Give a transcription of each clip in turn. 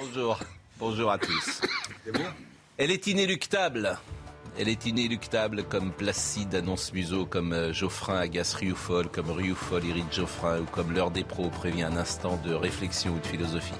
Bonjour. Bonjour à tous. Elle est inéluctable. Elle est inéluctable comme Placide annonce Museau, comme euh, Geoffrin agace Rioufol, comme Rioufol irrite Geoffrin ou comme l'heure des pros prévient un instant de réflexion ou de philosophie.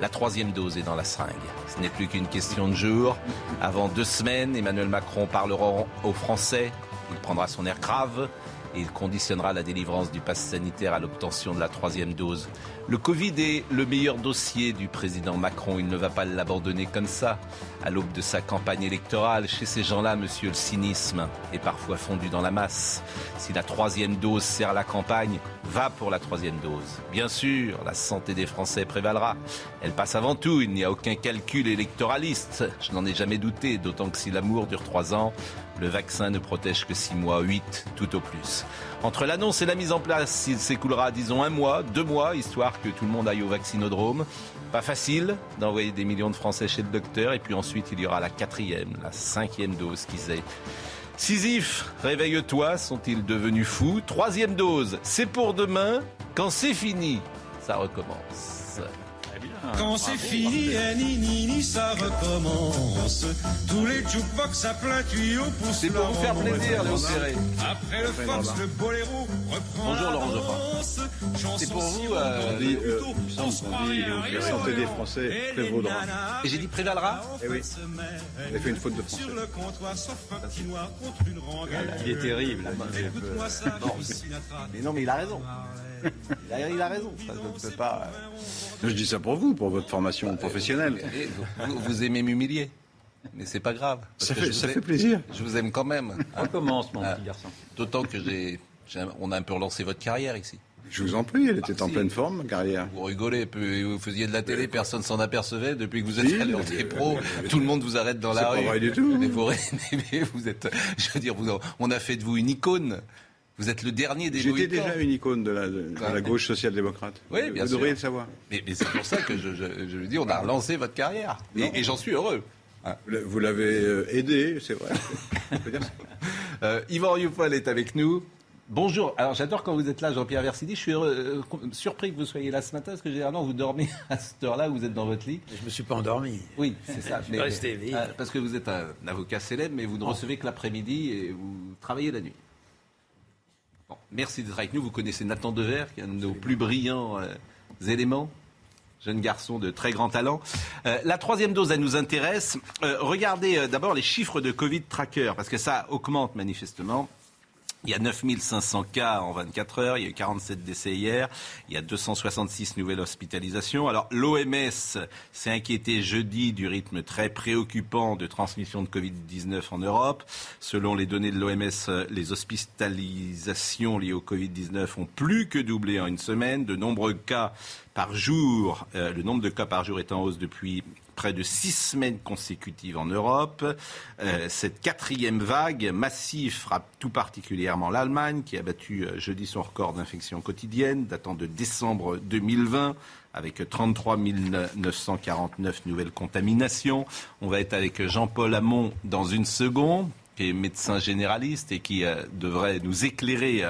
La troisième dose est dans la seringue. Ce n'est plus qu'une question de jour. Avant deux semaines, Emmanuel Macron parlera aux Français. Il prendra son air grave il conditionnera la délivrance du pass sanitaire à l'obtention de la troisième dose. Le Covid est le meilleur dossier du président Macron. Il ne va pas l'abandonner comme ça. À l'aube de sa campagne électorale, chez ces gens-là, monsieur, le cynisme est parfois fondu dans la masse. Si la troisième dose sert la campagne, va pour la troisième dose. Bien sûr, la santé des Français prévalera. Elle passe avant tout. Il n'y a aucun calcul électoraliste. Je n'en ai jamais douté, d'autant que si l'amour dure trois ans, le vaccin ne protège que six mois, huit tout au plus. Entre l'annonce et la mise en place, il s'écoulera, disons, un mois, deux mois, histoire que tout le monde aille au vaccinodrome. Pas facile d'envoyer des millions de Français chez le docteur. Et puis ensuite, il y aura la quatrième, la cinquième dose qui sait. Sisyphe, réveille-toi, sont-ils devenus fous? Troisième dose, c'est pour demain. Quand c'est fini, ça recommence. Quand c'est fini, eh, ni, ni, ni, ça recommence. Tous les jukebox à plein tuyau poussent C'est pour vous faire plaisir, Ferré. Après le fox, le boléro reprend Bonjour, la Laurent. Chanson C'est pour vous, euh, dit, euh, il dit, euh, la santé des Français prévaudra. Et j'ai dit prévalera Eh oui. avez fait une faute de français. Il est terrible. Mais non, mais il a raison. Il a, il a raison. Ça, je ne peux pas. Je dis ça pour vous, pour votre formation professionnelle. Vous, vous aimez m'humilier. Mais c'est pas grave. Ça fait, je vous ça ai- fait plaisir. Je vous aime quand même. hein. Recommence, mon Ah. petit garçon. D'autant que j'ai, on a un peu relancé votre carrière ici. Je vous en prie, elle était Ah, en si. pleine forme, carrière. Vous rigolez, vous faisiez de la télé, personne s'en apercevait. Depuis que vous êtes l'heure mais- des pros, tout le monde vous arrête dans la C'est rue. pas vrai du tout. Mais vous, mais vous êtes, je veux dire, vous, on a fait de vous une icône. Vous êtes le dernier des J'étais déjà une icône de la, de, de la gauche social-démocrate. Oui, bien vous sûr. devriez le savoir. Mais, mais c'est pour ça que je, je, je veux dire, on a relancé votre carrière. Et, et j'en suis heureux. Vous l'a- Vous l'avez euh, aidé, c'est vrai. On peut dire ça. Euh, Yvan Rioufol est avec nous. Bonjour. Alors j'adore quand vous êtes là, Jean-Pierre Versidi. Je suis heureux, euh, surpris que vous soyez là ce matin parce que généralement vous dormez à cette heure-là, vous êtes dans votre lit. Je me suis pas endormi. Oui, c'est ça. suis resté éveillé. euh, parce que vous êtes un avocat célèbre, mais vous ne recevez que l'après-midi et vous travaillez la nuit. Merci d'être avec nous. Vous connaissez Nathan Dever, qui est un de nos plus brillants euh, éléments. Jeune garçon de très grand talent. Euh, la troisième dose, elle nous intéresse. Euh, regardez d'abord les chiffres de Covid Tracker, parce que ça augmente manifestement. Il y a 9500 cas en 24 heures, il y a eu 47 décès hier, il y a 266 nouvelles hospitalisations. Alors l'OMS s'est inquiété jeudi du rythme très préoccupant de transmission de Covid-19 en Europe. Selon les données de l'OMS, les hospitalisations liées au Covid-19 ont plus que doublé en une semaine. De nombreux cas par jour, euh, le nombre de cas par jour est en hausse depuis près de six semaines consécutives en Europe. Euh, cette quatrième vague massive frappe tout particulièrement l'Allemagne, qui a battu euh, jeudi son record d'infection quotidienne, datant de décembre 2020, avec 33 949 nouvelles contaminations. On va être avec Jean-Paul Hamon dans une seconde, qui est médecin généraliste et qui euh, devrait nous éclairer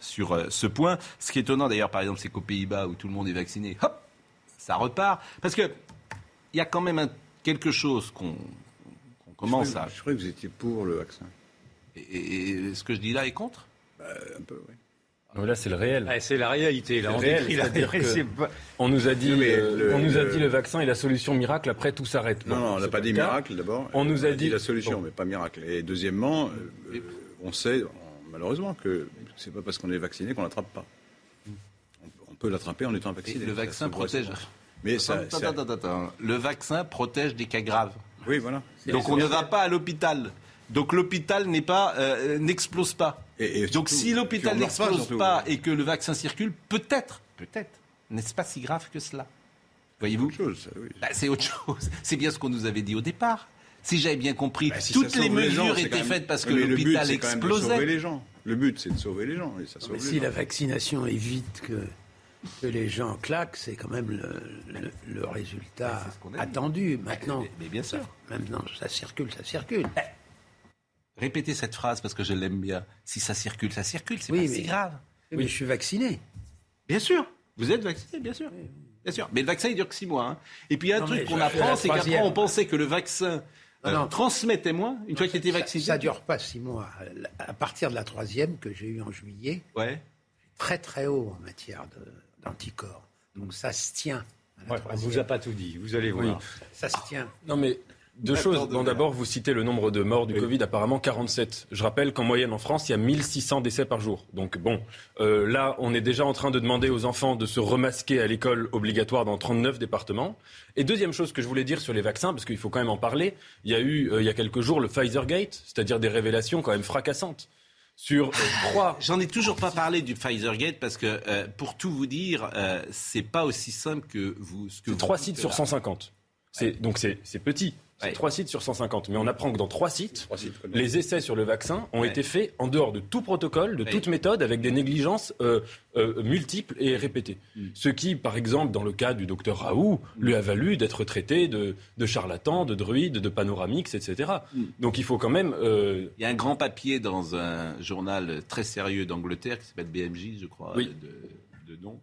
sur ce point. Ce qui est étonnant d'ailleurs, par exemple, c'est qu'aux Pays-Bas, où tout le monde est vacciné, hop, ça repart. Parce que y a quand même un- quelque chose qu'on commence je, à. je croyais que vous étiez pour le vaccin. Et, et ce que je dis là est contre? Euh, un peu, oui. Non, là, c'est le réel. Ouais, c'est la réalité. Là, on réel, la que- pas- On nous a dit, Mais euh, le- on nous a le- dit le vaccin est la solution miracle. Après, tout s'arrête. Non, non, on n'a pas dit le miracle d'abord. On nous a a dit- la solution, Bon. mais pas miracle. Et deuxièmement, euh, on sait on- malheureusement que c'est pas parce qu'on est vacciné qu'on l'attrape pas. On, on peut l'attraper en étant Et vacciné. le Ça, vaccin protège. Mais ça, Attends, ça- attends, attends, attends. Le vaccin protège des cas graves. oui, voilà. Donc on ne va pas à l'hôpital. Donc l'hôpital n'est pas euh, n'explose pas. Et- et Donc surtout, si l'hôpital pas, n'explose pas et que le vaccin circule, peut-être peut-être, n'est-ce pas si grave que cela? Voyez-vous? Autre chose, ça, oui. Bah, C'est autre chose. C'est bien ce qu'on nous avait dit au départ. Si j'avais bien compris, Bah, si toutes les gens, mesures étaient même- faites parce que Mais le but, l'hôpital c'est quand même de sauver explosait. les gens. Le but, c'est de sauver les gens. Et ça sauve Mais les si gens. la vaccination évite que, que les gens claquent, c'est quand même le, le- le résultat dit. attendu. Maintenant, mais- mais bien sûr. Maintenant, ça circule, ça circule. Répétez cette phrase parce que je l'aime bien. Si ça circule, ça circule, c'est Oui, pas si mais- grave. Mais je suis vacciné. Bien sûr. Vous êtes vacciné, bien sûr. Bien sûr. Mais le vaccin, il dure que six mois. hein. Et puis, il y a un Non, truc qu'on apprend, c'est qu'après, on pensait que le vaccin Non, euh, transmettait moins une fois qu'il était vacciné. Ça ne dure pas six mois. À partir de la troisième que j'ai eue en juillet, Ouais. très très haut en matière de- d'anticorps. Donc ça se tient. Ouais, On troisième. vous a pas tout dit, vous allez voir. Ça se tient. Non, mais deux choses. de Bon, verre. d'abord, vous citez le nombre de morts du Covid, apparemment 47. Je rappelle qu'en moyenne en France, il y a 1600 décès par jour. Donc bon, euh, là, on est déjà en train de demander aux enfants de se remasquer à l'école obligatoire dans 39 départements. Et deuxième chose que je voulais dire sur les vaccins, parce qu'il faut quand même en parler, il y a eu, euh, il y a quelques jours, le Pfizer-Gate, c'est-à-dire des révélations quand même fracassantes. Sur euh, trois J'en ai toujours pas parlé du Pfizer-Gate parce que, euh, pour tout vous dire, euh, c'est pas aussi simple que vous. Ce que C'est vous trois sites sur là. 150. C'est, Donc c'est, c'est petit. C'est Ouais. trois sites sur 150. Mais on apprend que dans trois sites, les essais sur le vaccin ont Ouais. été faits en dehors de tout protocole, de Ouais. toute méthode, avec des négligences euh, euh, multiples et répétées. Mm. Ce qui, par exemple, dans le cas du docteur Raoult, lui a valu d'être traité de, de charlatan, de druide, de panoramix, etc. Mm. Donc il faut quand même... euh, Il y a un grand papier dans un journal très sérieux d'Angleterre qui s'appelle BMJ, je crois, Oui. de, de nom,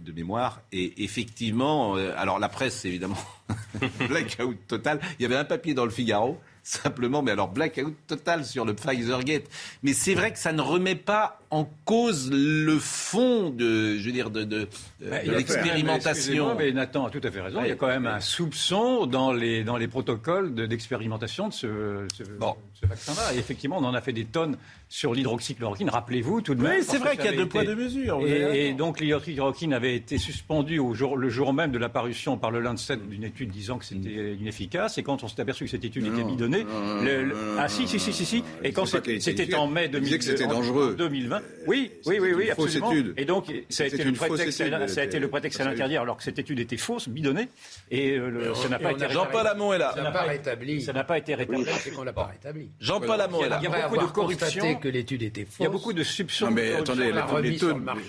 de mémoire. Et effectivement, euh, alors la presse, évidemment, blackout total. Il y avait un papier dans le Figaro, simplement, mais alors blackout total sur le Pfizer-Gate. Mais c'est vrai que ça ne remet pas en cause le fond de, je veux dire, de, Bah, l'expérimentation. excusez-moi, Mais Nathan a tout à fait raison. il y a quand même un soupçon dans les, dans les protocoles de- d'expérimentation de, ce, ce, Bon. ce vaccin-là. Et effectivement, on en a fait des tonnes sur l'hydroxychloroquine. Rappelez-vous tout de même. Oui, c'est vrai qu'il y a deux poids, deux mesures. Et, donc l'hydroxychloroquine avait été suspendu au jour, le jour même de l'apparition par le Lancet d'une étude disant que c'était inefficace. Et quand on s'est aperçu que cette étude Non, était bidonnée, non, le- le- non, non, ah si si si si si. Et quand c'était était c'était en mai Il disait que c'était 2000 en- dangereux. en 2020. Oui oui oui oui fausse absolument. étude. Et donc ça a été le prétexte, étude, ça a elle été le était- prétexte à l'interdire alors que cette étude était fausse, bidonnée. Et euh, le- ça n'a pas été a- Jean-Paul Hamon est là. Ça n'a pas rétabli. ça n'a pas été rétabli. c'est qu'on l'a pas rétabli. Jean-Paul Hamon est là. Il y a beaucoup de corruption. que l'étude était fausse. Il y a beaucoup de soupçons. Non, mais attendez, l'a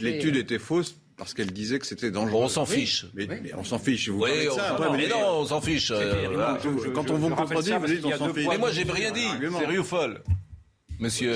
l'étude- était fausse parce qu'elle disait que c'était dangereux. On s'en fiche. Mais, mais on s'en fiche. Vous Oui, on ça, mais non, on s'en fiche. euh, C'était- voilà. je- je- Quand on vous contredit, vous dites on a s'en deux fiche. Mais moi, j'ai rien dit. C'est folle. Monsieur.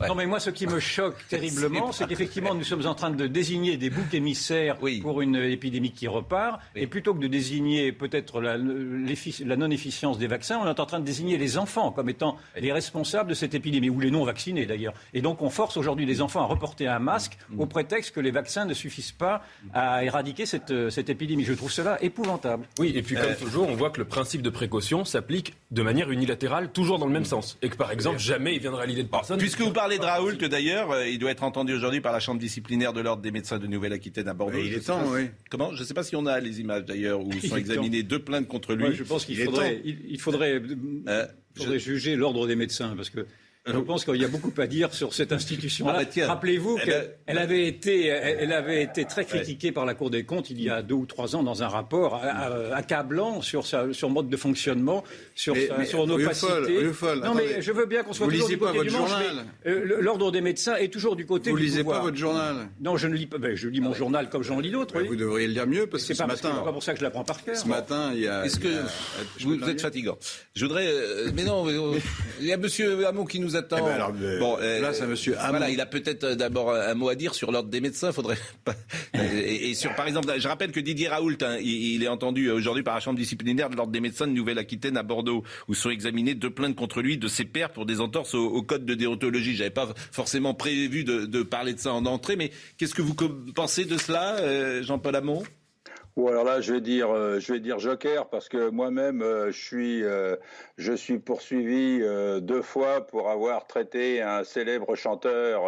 Ouais. Non, mais moi, ce qui me choque terriblement, c'est qu'effectivement, nous sommes en train de désigner des boucs émissaires Oui. pour une épidémie qui repart. Oui. Et plutôt que de désigner peut-être la, non-efficience des vaccins, on est en train de désigner les enfants comme étant les responsables de cette épidémie, ou les non-vaccinés d'ailleurs. Et donc, on force aujourd'hui les enfants à reporter un masque Mm. au prétexte que les vaccins ne suffisent pas à éradiquer cette, cette épidémie. Je trouve cela épouvantable. Oui, et puis comme Euh, toujours, on voit que le principe de précaution s'applique de manière unilatérale, toujours dans le même sens. Et que par exemple, jamais il viendra à l'idée de personne. Puisque vous parlez de Raoult, d'ailleurs, euh, il doit être entendu aujourd'hui par la Chambre disciplinaire de l'ordre des médecins de Nouvelle-Aquitaine à Bordeaux. Il Je est temps, oui. Comment? Je ne sais pas si on a les images d'ailleurs où sont examinées deux plaintes contre lui. Je pense qu'il faudrait, il, il faudrait, Euh, il faudrait juger l'ordre des médecins parce que je pense qu'il y a beaucoup à dire sur cette institution-là. Ah bah. Rappelez-vous Eh qu'elle ben- elle avait été, elle, elle avait été très critiquée par la Cour des comptes il y a deux ou trois ans dans un rapport à- à- accablant sur sa, sur mode de fonctionnement, sur, Mais- sa- mais sur opacité. Rufol, non mais je veux bien qu'on soit Vous toujours lisez du côté pas du votre manche, journal. euh, l'ordre des médecins est toujours du côté Vous du lisez pas votre journal. Non, je ne lis pas. ben, je lis mon journal comme j'en lis d'autres. oui. Vous devriez le lire mieux parce que ce pas, matin, pas pour ça que je l'apprends par cœur. ce matin, il y a. Est-ce que a- vous, êtes fatigant? Je voudrais, euh, mais non, euh, il y a Monsieur Hamon qui nous attend. Eh ben alors, euh, bon, euh, là, c'est Monsieur Hamon. Voilà, il a peut-être euh, d'abord un mot à dire sur l'ordre des médecins. Faudrait pas. et, et sur, par exemple, je rappelle que Didier Raoult, hein, il, il est entendu aujourd'hui par la chambre disciplinaire de l'ordre des médecins de Nouvelle-Aquitaine à Bordeaux, où sont examinées deux plaintes contre lui de ses pairs pour des entorses au, au code de déontologie. J'avais pas forcément prévu de, de parler de ça en entrée, mais qu'est-ce que vous pensez de cela, euh, Jean-Paul Hamon? Ou alors là, je vais dire, euh, je vais dire Joker parce que moi-même, euh, je suis, euh, je suis poursuivi deux fois pour avoir traité un célèbre chanteur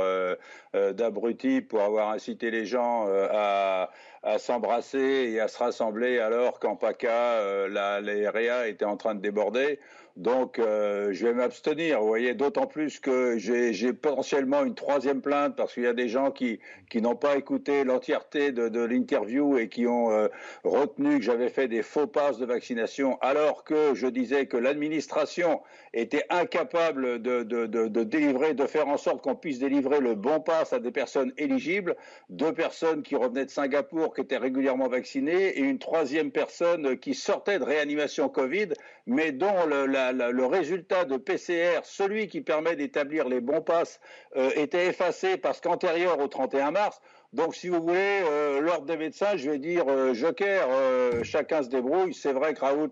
d'abruti pour avoir incité les gens à, à s'embrasser et à se rassembler alors qu'en PACA, euh, la, les étaient en train de déborder. Donc, euh, je vais m'abstenir. Vous voyez, d'autant plus que j'ai potentiellement une troisième plainte parce qu'il y a des gens qui, qui n'ont pas écouté l'entièreté de, l'interview et qui ont euh, retenu que j'avais fait des faux passes de vaccination alors que je disais que l'administration était incapable de, de, de, délivrer, de faire en sorte qu'on puisse délivrer le bon pass à des personnes éligibles, deux personnes qui revenaient de Singapour qui étaient régulièrement vaccinées et une troisième personne qui sortait de réanimation Covid mais dont le, résultat de PCR, celui qui permet d'établir les bons passes, euh, était effacé parce qu'antérieur au 31 mars. Donc, si vous voulez, euh, l'ordre des médecins, je vais dire euh, joker, chacun se débrouille. C'est vrai que Raoult,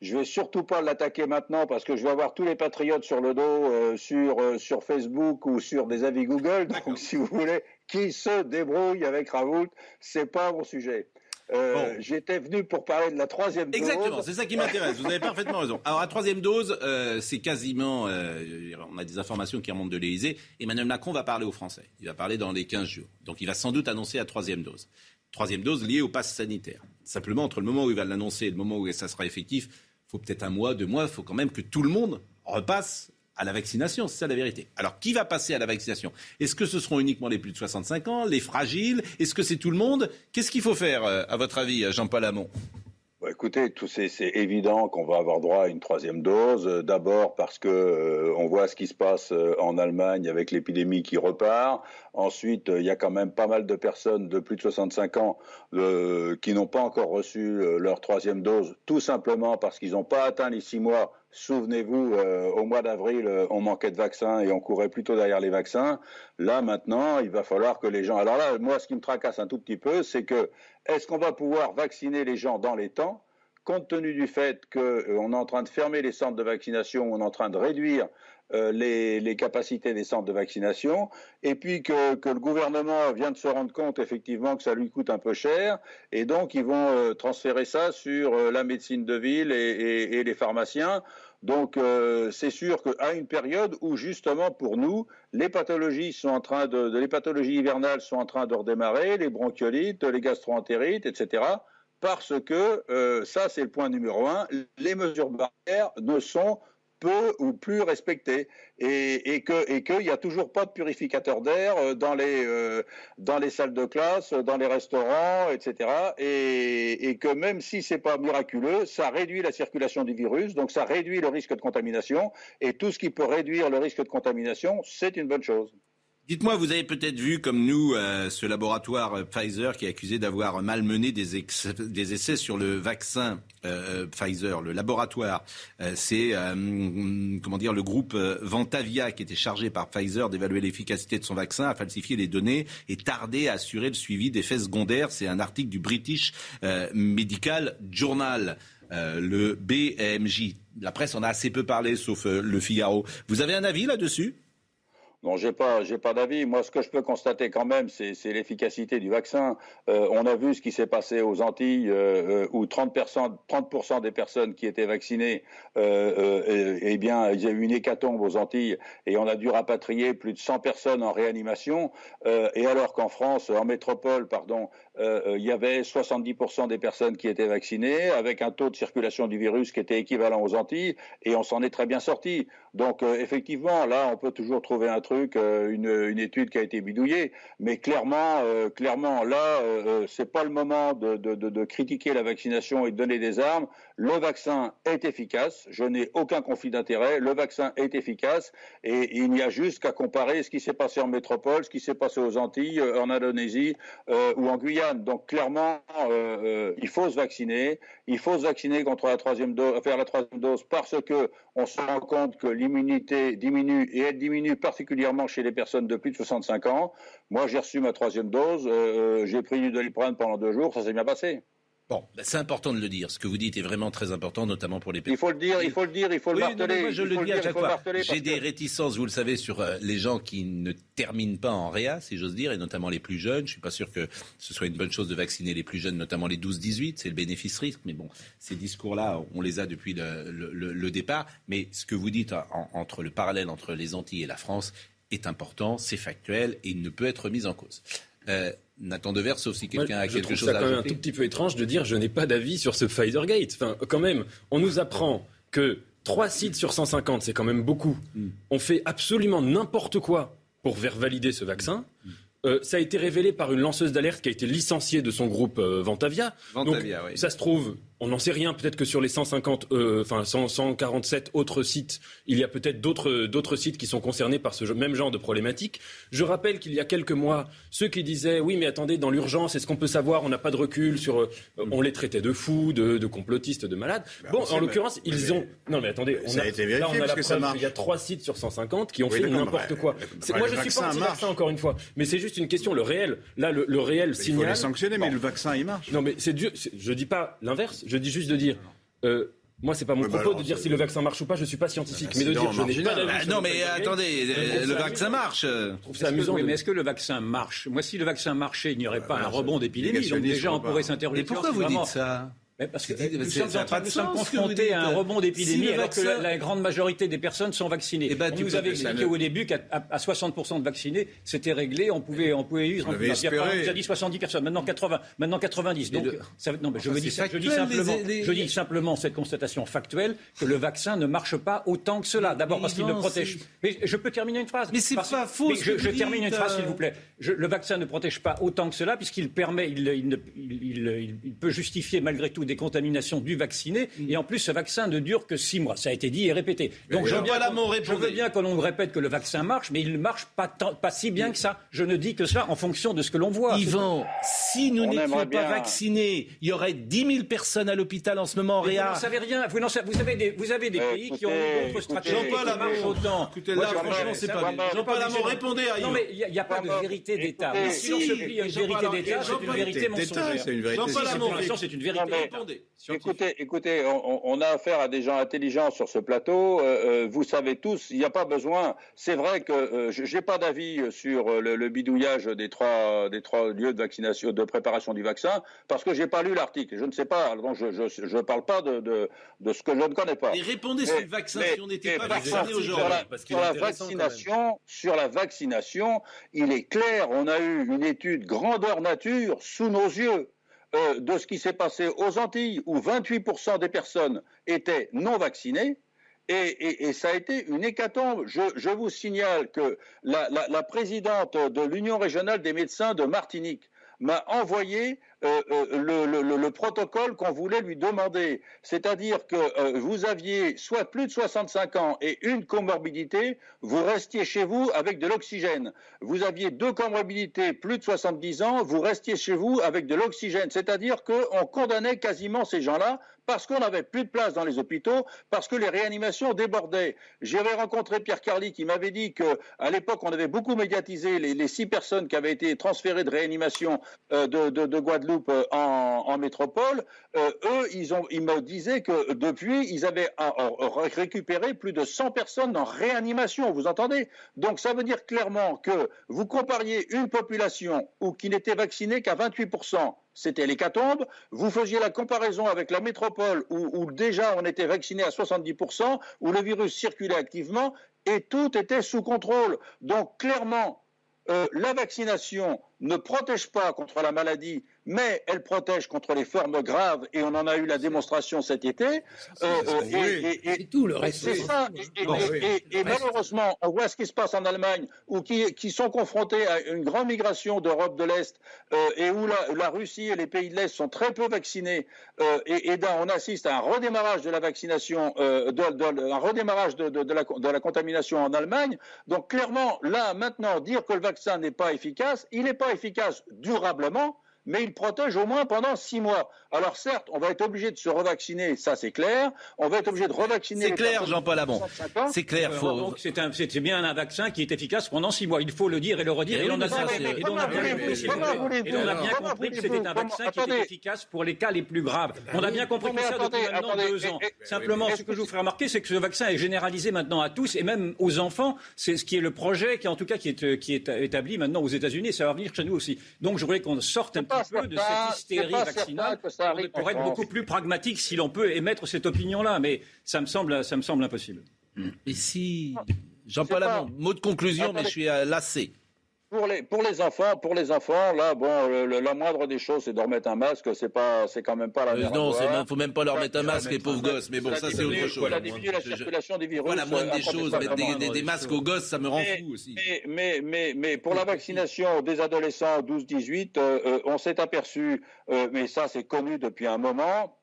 je vais surtout pas l'attaquer maintenant parce que je vais avoir tous les patriotes sur le dos sur sur Facebook ou sur des avis Google. Donc, si vous voulez, qui se débrouille avec Raoult, c'est pas mon sujet. Euh, j'étais venu pour parler de la troisième dose. Exactement, c'est ça qui m'intéresse. Vous avez parfaitement raison. Alors, la troisième dose, euh, c'est quasiment. Euh, on a des informations qui remontent de l'Élysée. Emmanuel Macron va parler aux Français. Il va parler dans les 15 jours. Donc, il va sans doute annoncer la troisième dose. Troisième dose liée au pass sanitaire. Simplement, entre le moment où il va l'annoncer et le moment où ça sera effectif, il faut peut-être un mois, deux mois. Il faut quand même que tout le monde repasse à la vaccination, c'est ça la vérité. Alors, qui va passer à la vaccination? Est-ce que ce seront uniquement les plus de 65 ans, les fragiles? Est-ce que c'est tout le monde? Qu'est-ce qu'il faut faire, euh, à votre avis, Jean-Paul Hamon? Bah, écoutez, c'est évident qu'on va avoir droit à une troisième dose. Euh, d'abord parce que euh, on voit ce qui se passe en Allemagne avec l'épidémie qui repart. Ensuite, il y a quand même pas mal de personnes de plus de 65 ans qui n'ont pas encore reçu leur troisième dose, tout simplement parce qu'ils n'ont pas atteint les six mois Souvenez-vous, euh, au mois d'avril, euh, on manquait de vaccins et on courait plutôt derrière les vaccins. Là, maintenant, il va falloir que les gens. Alors là, moi, ce qui me tracasse un tout petit peu, c'est que est-ce qu'on va pouvoir vacciner les gens dans les temps compte tenu du fait qu'on euh, est en train de fermer les centres de vaccination, on est en train de réduire euh, les, capacités des centres de vaccination, et puis que, le gouvernement vient de se rendre compte effectivement que ça lui coûte un peu cher, et donc ils vont euh, transférer ça sur euh, la médecine de ville et, les pharmaciens. Donc c'est sûr qu'à une période où justement pour nous les pathologies sont en train de, les pathologies hivernales sont en train de redémarrer, les bronchiolites, les gastroentérites, etc. Parce que ça c'est le point numéro un, les mesures barrières ne sont peu ou plus respecté et, que et qu'il n'y a toujours pas de purificateur d'air euh, dans les euh, dans les salles de classe, dans les restaurants, etc. Et, et que même si c'est pas miraculeux, ça réduit la circulation du virus, donc ça réduit le risque de contamination et tout ce qui peut réduire le risque de contamination, c'est une bonne chose. Dites-moi, vous avez peut-être vu, comme nous, euh, ce laboratoire euh, Pfizer qui est accusé d'avoir malmené des, des, essais sur le vaccin euh, Pfizer. Le laboratoire, c'est comment dire le groupe Ventavia qui était chargé par Pfizer d'évaluer l'efficacité de son vaccin, a falsifié les données et tardé à assurer le suivi d'effets secondaires. C'est un article du British Medical Journal. le BMJ. La presse en a assez peu parlé, sauf le Figaro. Vous avez un avis là-dessus? Non, j'ai pas, j'ai pas d'avis. Moi, ce que je peux constater quand même, c'est, l'efficacité du vaccin. Euh, on a vu ce qui s'est passé aux Antilles, euh, euh où 30%, 30 des personnes qui étaient vaccinées, eh bien, il y a eu une hécatombe aux Antilles et on a dû rapatrier plus de 100 personnes en réanimation. et alors qu'en France, en métropole, pardon, il y avait 70% des personnes qui étaient vaccinées, avec un taux de circulation du virus qui était équivalent aux Antilles, et on s'en est très bien sorti. Donc, effectivement, là, on peut toujours trouver un truc, euh, une, une, étude qui a été bidouillée, mais clairement, euh, clairement, là, euh, c'est pas le moment de, de, de, critiquer la vaccination et de donner des armes. Le vaccin est efficace. Je n'ai aucun conflit d'intérêt. Le vaccin est efficace et il n'y a juste qu'à comparer ce qui s'est passé en métropole, ce qui s'est passé aux Antilles, en Indonésie ou en Guyane. Donc clairement, il faut se vacciner. Il faut se vacciner contre la troisième dose, faire la troisième dose parce que on se rend compte que l'immunité diminue et elle diminue particulièrement chez les personnes de plus de 65 ans. Moi, j'ai reçu ma troisième dose, euh, euh, j'ai pris du doliprane pendant deux jours, ça s'est bien passé. Bon, ben, c'est important de le dire. Ce que vous dites est vraiment très important, notamment pour les personnes. Il faut le dire, il faut le dire, il faut le marteler. je le dis à chaque fois. J'ai des réticences, vous le savez, sur euh, les gens qui ne terminent pas en réa, si j'ose dire, et notamment les plus jeunes. Je suis pas sûr que ce soit une bonne chose de vacciner les plus jeunes, notamment les 12-18. C'est le bénéfice-risque. Mais bon, ces discours-là, on les a depuis le, départ. Mais ce que vous dites entre le parallèle entre les Antilles et la France est important, c'est factuel et il ne peut être mis en cause. Euh, Nathan Devers, sauf si quelqu'un a quelque chose à ajouter. C'est quand même un tout petit peu étrange de dire je n'ai pas d'avis sur ce Pfizer Gate. Enfin, quand même, on nous apprend que 3 sites sur 150, c'est quand même beaucoup. Hmm. On fait absolument n'importe quoi pour faire valider ce vaccin. Euh, ça a été révélé par une lanceuse d'alerte qui a été licenciée de son groupe euh, Ventavia. Ventavia, Donc, oui. Ça se trouve, on n'en sait rien. Peut-être que sur les 150, euh, enfin 100 147 autres sites, il y a peut-être d'autres d'autres sites qui sont concernés par ce même genre de problématique. Je rappelle qu'il y a quelques mois, ceux qui disaient oui, mais attendez, dans l'urgence, est-ce qu'on peut savoir On n'a pas de recul sur. euh, on les traitait de fous, de, de complotistes, de malades. bon, on sait, en mais- l'occurrence, ils mais- ont. Non, mais attendez, on Ça a été vérifié, là, on a la preuve qu'il y a trois sites sur 150 qui ont Oui, fait n'importe quoi. C'est- moi, je suis pas vaccin anti-vaccin, encore une fois, mais c'est juste une question. Le réel, là, le, le réel Il faut les sanctionner, mais le vaccin, il marche. Non, mais c'est dur. c'est- Je dis pas l'inverse. Je dis juste de dire. euh, moi, c'est pas mon Oui, bah propos alors, de dire si le vaccin marche ou pas. Je suis pas scientifique, Un mais de dire je n'ai pas Ah, sur non, mais attendez, euh, le vaccin marche. Je trouve ça amusant. mais est-ce que le vaccin marche? Moi, si le vaccin marchait, il n'y aurait pas un voilà, rebond d'épidémie. Donc déjà, on pourrait s'interroger. Mais pourquoi vous vraiment- dites ça? Mais parce que nous sommes en train nous confrontés à un rebond d'épidémie Si alors que la, la grande majorité des personnes sont vaccinées. Eh ben, on tu nous avait expliqué au début qu'à à- à 60% de vaccinés, c'était réglé, on pouvait, on pouvait. On y. On nous a dit 70 personnes, maintenant 80, maintenant 90. Mais Donc, ça, non, mais je, me dis, je dis simplement, les- je dis simplement cette constatation factuelle que le vaccin ne marche pas autant que cela. D'abord parce qu'il ne protège. Mais je peux terminer une phrase? Mais c'est pas faux, Je, je termine une phrase, euh. s'il vous plaît. Le vaccin ne protège pas autant que cela puisqu'il permet, il peut justifier malgré tout des contaminations du vacciné. Mm. Et en plus, ce vaccin ne dure que six mois. Ça a été dit et répété. Donc je veux, bien je veux bien que l'on répète que le vaccin marche, mais il ne marche pas, tant- pas si bien que ça. Je ne dis que ça en fonction de ce que l'on voit. Yvan, si nous On n'étions pas bien. vaccinés, il y aurait 10 000 personnes à l'hôpital en ce moment en Mais Vous réa. n'en savez rien. Vous, savez- vous avez des, vous avez des Eh, pays qui ont écoutez, d'autres écoutez, stratégies Jean-Paul qui marchent Amont. autant. Écoutez, Moi, là, je- franchement, ça c'est va, pas mais bien. je Jean-Paul pas Amont, obligé de- répondez à Non, mais il n'y a, pas de vérité d'État. si on se plie à une vérité d'État, c'est une vérité D'État, mensongère. c'est une vérité pour l'instant, c'est une vérité. Répondez. Écoutez, écoutez, on, on a affaire à des gens intelligents sur ce plateau. Euh, euh, vous savez tous, il n'y a pas besoin. C'est vrai que euh, je n'ai pas d'avis sur le, le bidouillage des trois, des trois lieux de vaccination, de préparation du vaccin, parce que j'ai pas lu l'article. Je ne sais pas. Donc je ne parle pas de, de, de ce que je ne connais pas. Et répondez sur le vaccin mais- si on n'était pas contre, aujourd'hui. Sur la, vaccination, sur la vaccination, il est clair, on a eu une étude grandeur nature sous nos yeux euh, de ce qui s'est passé aux Antilles, où 28% des personnes étaient non vaccinées. Et, ça a été une hécatombe. Je, vous signale que la présidente de l'Union régionale des médecins de Martinique m'a envoyé euh, euh, le, le- le- le protocole qu'on voulait lui demander. C'est-à-dire que euh, vous aviez soit plus de 65 ans et une comorbidité, vous restiez chez vous avec de l'oxygène. Vous aviez deux comorbidités, plus de 70 ans, vous restiez chez vous avec de l'oxygène. C'est-à-dire qu'on condamnait quasiment ces gens-là parce qu'on n'avait plus de place dans les hôpitaux, parce que les réanimations débordaient. J'avais rencontré Pierre Carly qui m'avait dit que à l'époque on avait beaucoup médiatisé les, six personnes qui avaient été transférées de réanimation euh, de, de- de Guadeloupe euh, en, métropole. Euh, eux, ils, me disaient que depuis, ils avaient euh, euh, récupéré plus de 100 personnes en réanimation. Vous entendez? Donc ça veut dire clairement que vous compariez une population qui n'était vaccinée qu'à 28 c'était l'hécatombe. Vous faisiez la comparaison avec la métropole où, déjà on était vacciné à 70%, où le virus circulait activement et tout était sous contrôle. Donc clairement, euh, la vaccination ne protège pas contre la maladie, mais elle protège contre les formes graves et on en a eu la démonstration cet été. Euh, euh, et- et- et- C'est tout, le reste. c'est ça. Et, et- Bon, et- oui. et- et malheureusement, on voit ce qui se passe en Allemagne, où qui, qui sont confrontés à une grande migration d'Europe de l'Est, euh, et où la, la Russie et les pays de l'Est sont très peu vaccinés, euh, et, et là, on assiste à un redémarrage de la vaccination, euh, de, de- un redémarrage de, de- de la, de la contamination en Allemagne. Donc clairement, là, maintenant, dire que le vaccin n'est pas efficace, il n'est pas efficace durablement mais il protège au moins pendant six mois. Alors certes, on va être obligé de se revacciner, ça c'est clair. On va être obligé de revacciner. C'est clair, Jean-Paul de Amont. 65 ans. C'est clair, faut. Donc c'est bien un vaccin qui est efficace pendant six mois. Il faut le dire et le redire. Eh Et, l'on a bien ça, compris- et a bien que c'était un vaccin qui était efficace pour les cas les plus graves. On a bien compris tout ça depuis maintenant deux ans. et- et- Simplement, ce que je vous ferai remarquer, c'est que ce vaccin est généralisé maintenant à tous et même aux enfants. C'est ce qui est le projet, qui en tout cas qui est, euh, qui est établi maintenant aux États-Unis. et Ça va venir chez nous aussi. Donc je voudrais qu'on sorte un C'est pas peu de cette hystérie vaccinale certain que ça arrive pour en être beaucoup plus pragmatique si l'on peut émettre cette opinion-là. Mais ça me semble, ça me semble impossible. Et si. Jean-Paul Amont, mot de conclusion, mais je suis lassé. Pour les, pour les enfants, pour les enfants, là, bon, le- le- la moindre des choses, c'est de remettre un masque. C'est pas, c'est quand même pas la Euh, non, même- faut même pas leur mettre un masque, les pauvres gosses. Mais bon, ça, c'est autre chose. Ça diminue la circulation des virus. Voilà, moindre des choses. Mettre des, des- des masques aux gosses, ça me rend Mais- fou aussi. Mais, mais, mais, mais pour la vaccination des adolescents 12-18, euh, euh, on s'est aperçu, euh, mais ça c'est connu depuis un moment,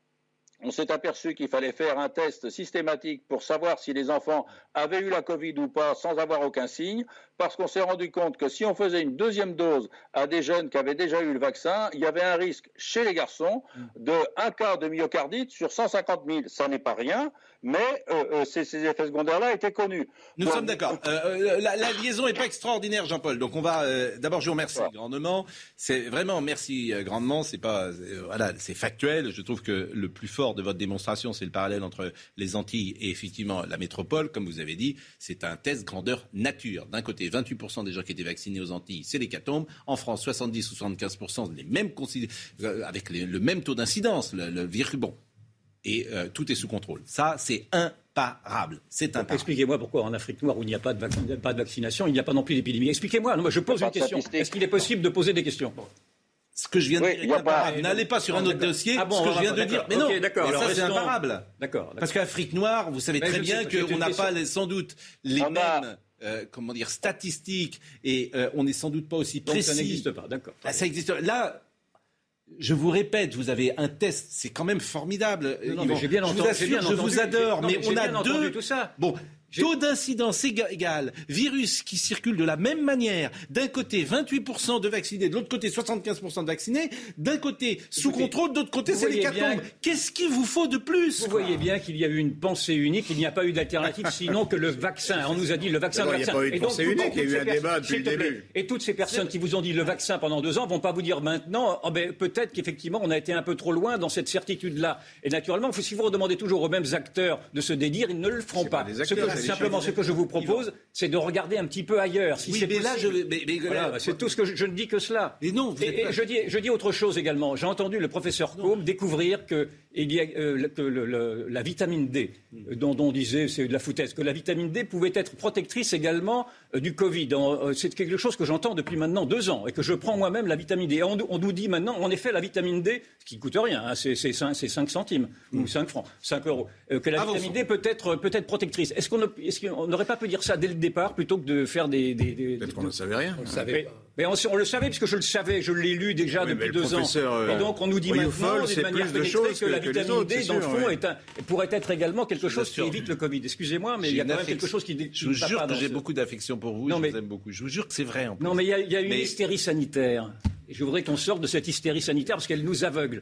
on s'est aperçu qu'il fallait faire un test systématique pour savoir si les enfants avaient eu la Covid ou pas sans avoir aucun signe, parce qu'on s'est rendu compte que si on faisait une deuxième dose à des jeunes qui avaient déjà eu le vaccin, il y avait un risque chez les garçons de un cas de myocardite sur 150 000. Ça n'est pas rien, mais euh, euh, ces, ces effets secondaires-là étaient connus. Nous Donc, sommes d'accord. Euh, la, la liaison n'est pas extraordinaire, Jean-Paul. Donc on va euh, d'abord je vous remercie Voilà. grandement. C'est vraiment merci grandement. C'est pas voilà, c'est factuel. Je trouve que le plus fort de votre démonstration, c'est le parallèle entre les Antilles et effectivement la métropole, comme vous avez dit. C'est un test grandeur nature. D'un côté, 28% des gens qui étaient vaccinés aux Antilles, c'est l'hécatombe. En France, 70 ou 75% les mêmes euh, avec les- le même taux d'incidence, le, le virus. Bon, et euh, tout est sous contrôle. Ça, c'est imparable. C'est imparable. Expliquez-moi pourquoi en Afrique noire où il n'y a pas de, vac- pas de vaccination, il n'y a pas non plus d'épidémie. Expliquez-moi. Je pose une question. Est-ce qu'il est possible de poser des questions? Ce que je viens de Oui, dire est N'allez pas sur un autre dossier. Ah bon, ce que je viens de dire. Mais non, Ok, d'accord. ça c'est imparable. D'accord. Parce qu'Afrique noire, vous savez Mais très bien qu'on n'a pas les- sans doute les On a- mêmes, euh, comment dire, statistiques et euh, on n'est sans doute pas aussi Donc précis. ça n'existe pas. D'accord. Là, ça existe. Là, je vous répète, vous avez un test, c'est quand même formidable. Non, non, mais j'ai bien je entendu. vous assure, bien je entendu. vous adore, Non, mais on a deux. tout ça. Bon. Taux d'incidence éga- égal, virus qui circule de la même manière, d'un côté 28% de vaccinés, de l'autre côté 75% de vaccinés, d'un côté sous Écoutez, contrôle, de l'autre côté c'est l'hécatombe. bien- Qu'est-ce qu'il vous faut de plus Vous quoi voyez bien qu'il y a eu une pensée unique, il n'y a pas eu d'alternative sinon que le vaccin. On nous a dit le vaccin, le il n'y a vaccin. pas eu de Et donc, pensée toutes- unique, il y a eu ces un débat depuis le début. Et toutes ces personnes qui vous ont dit le vaccin pendant deux ans vont pas vous dire maintenant, oh ben, peut-être qu'effectivement on a été un peu trop loin dans cette certitude-là. Et naturellement, si vous redemandez toujours aux mêmes acteurs de se dédire, ils ne le feront pas simplement, ce que je vous propose, c'est de regarder un petit peu ailleurs. Si Oui, mais là, je, possible. mais, mais- Voilà, là, c'est tout ce que je, je ne dis que cela. Mais non, vous Et- êtes et je, dis, je dis autre chose également. J'ai entendu le professeur Combe découvrir que, il y a, euh, que le- le- la vitamine D, euh, dont, dont on disait c'est de la foutaise, que la vitamine D pouvait être protectrice également euh, du Covid. En- euh, C'est quelque chose que j'entends depuis maintenant deux ans et que je prends moi-même la vitamine D. Et on, on nous dit maintenant, en effet, la vitamine D, ce qui coûte rien, hein, c'est c'est 5, centimes ou 5 francs, 5 euros, que la Ah, bon, vitamine D peut être, peut être protectrice. Est-ce qu'on qu'on n'aurait pas pu dire ça dès le départ plutôt que de faire des... des- des- Peut-être qu'on ne savait rien. mais, mais on, on le savait puisque je le savais, je l'ai lu déjà Oui, depuis le deux ans. euh, Et donc on nous dit maintenant, d'une manière plus de pénétrée, choses que, la vitamine autres, D, dans le fond, oui. est un- pourrait être également quelque chose qui évite le Covid. Excusez-moi, mais il y a quand même quelque chose qui qui Je vous jure pas que j'ai ce- beaucoup d'affection pour vous. Non, je mais- vous aime beaucoup. Je vous jure que c'est vrai. En plus. Non, mais il y a, il y a une Mais- hystérie sanitaire. Et je voudrais qu'on sorte de cette hystérie sanitaire parce qu'elle nous aveugle.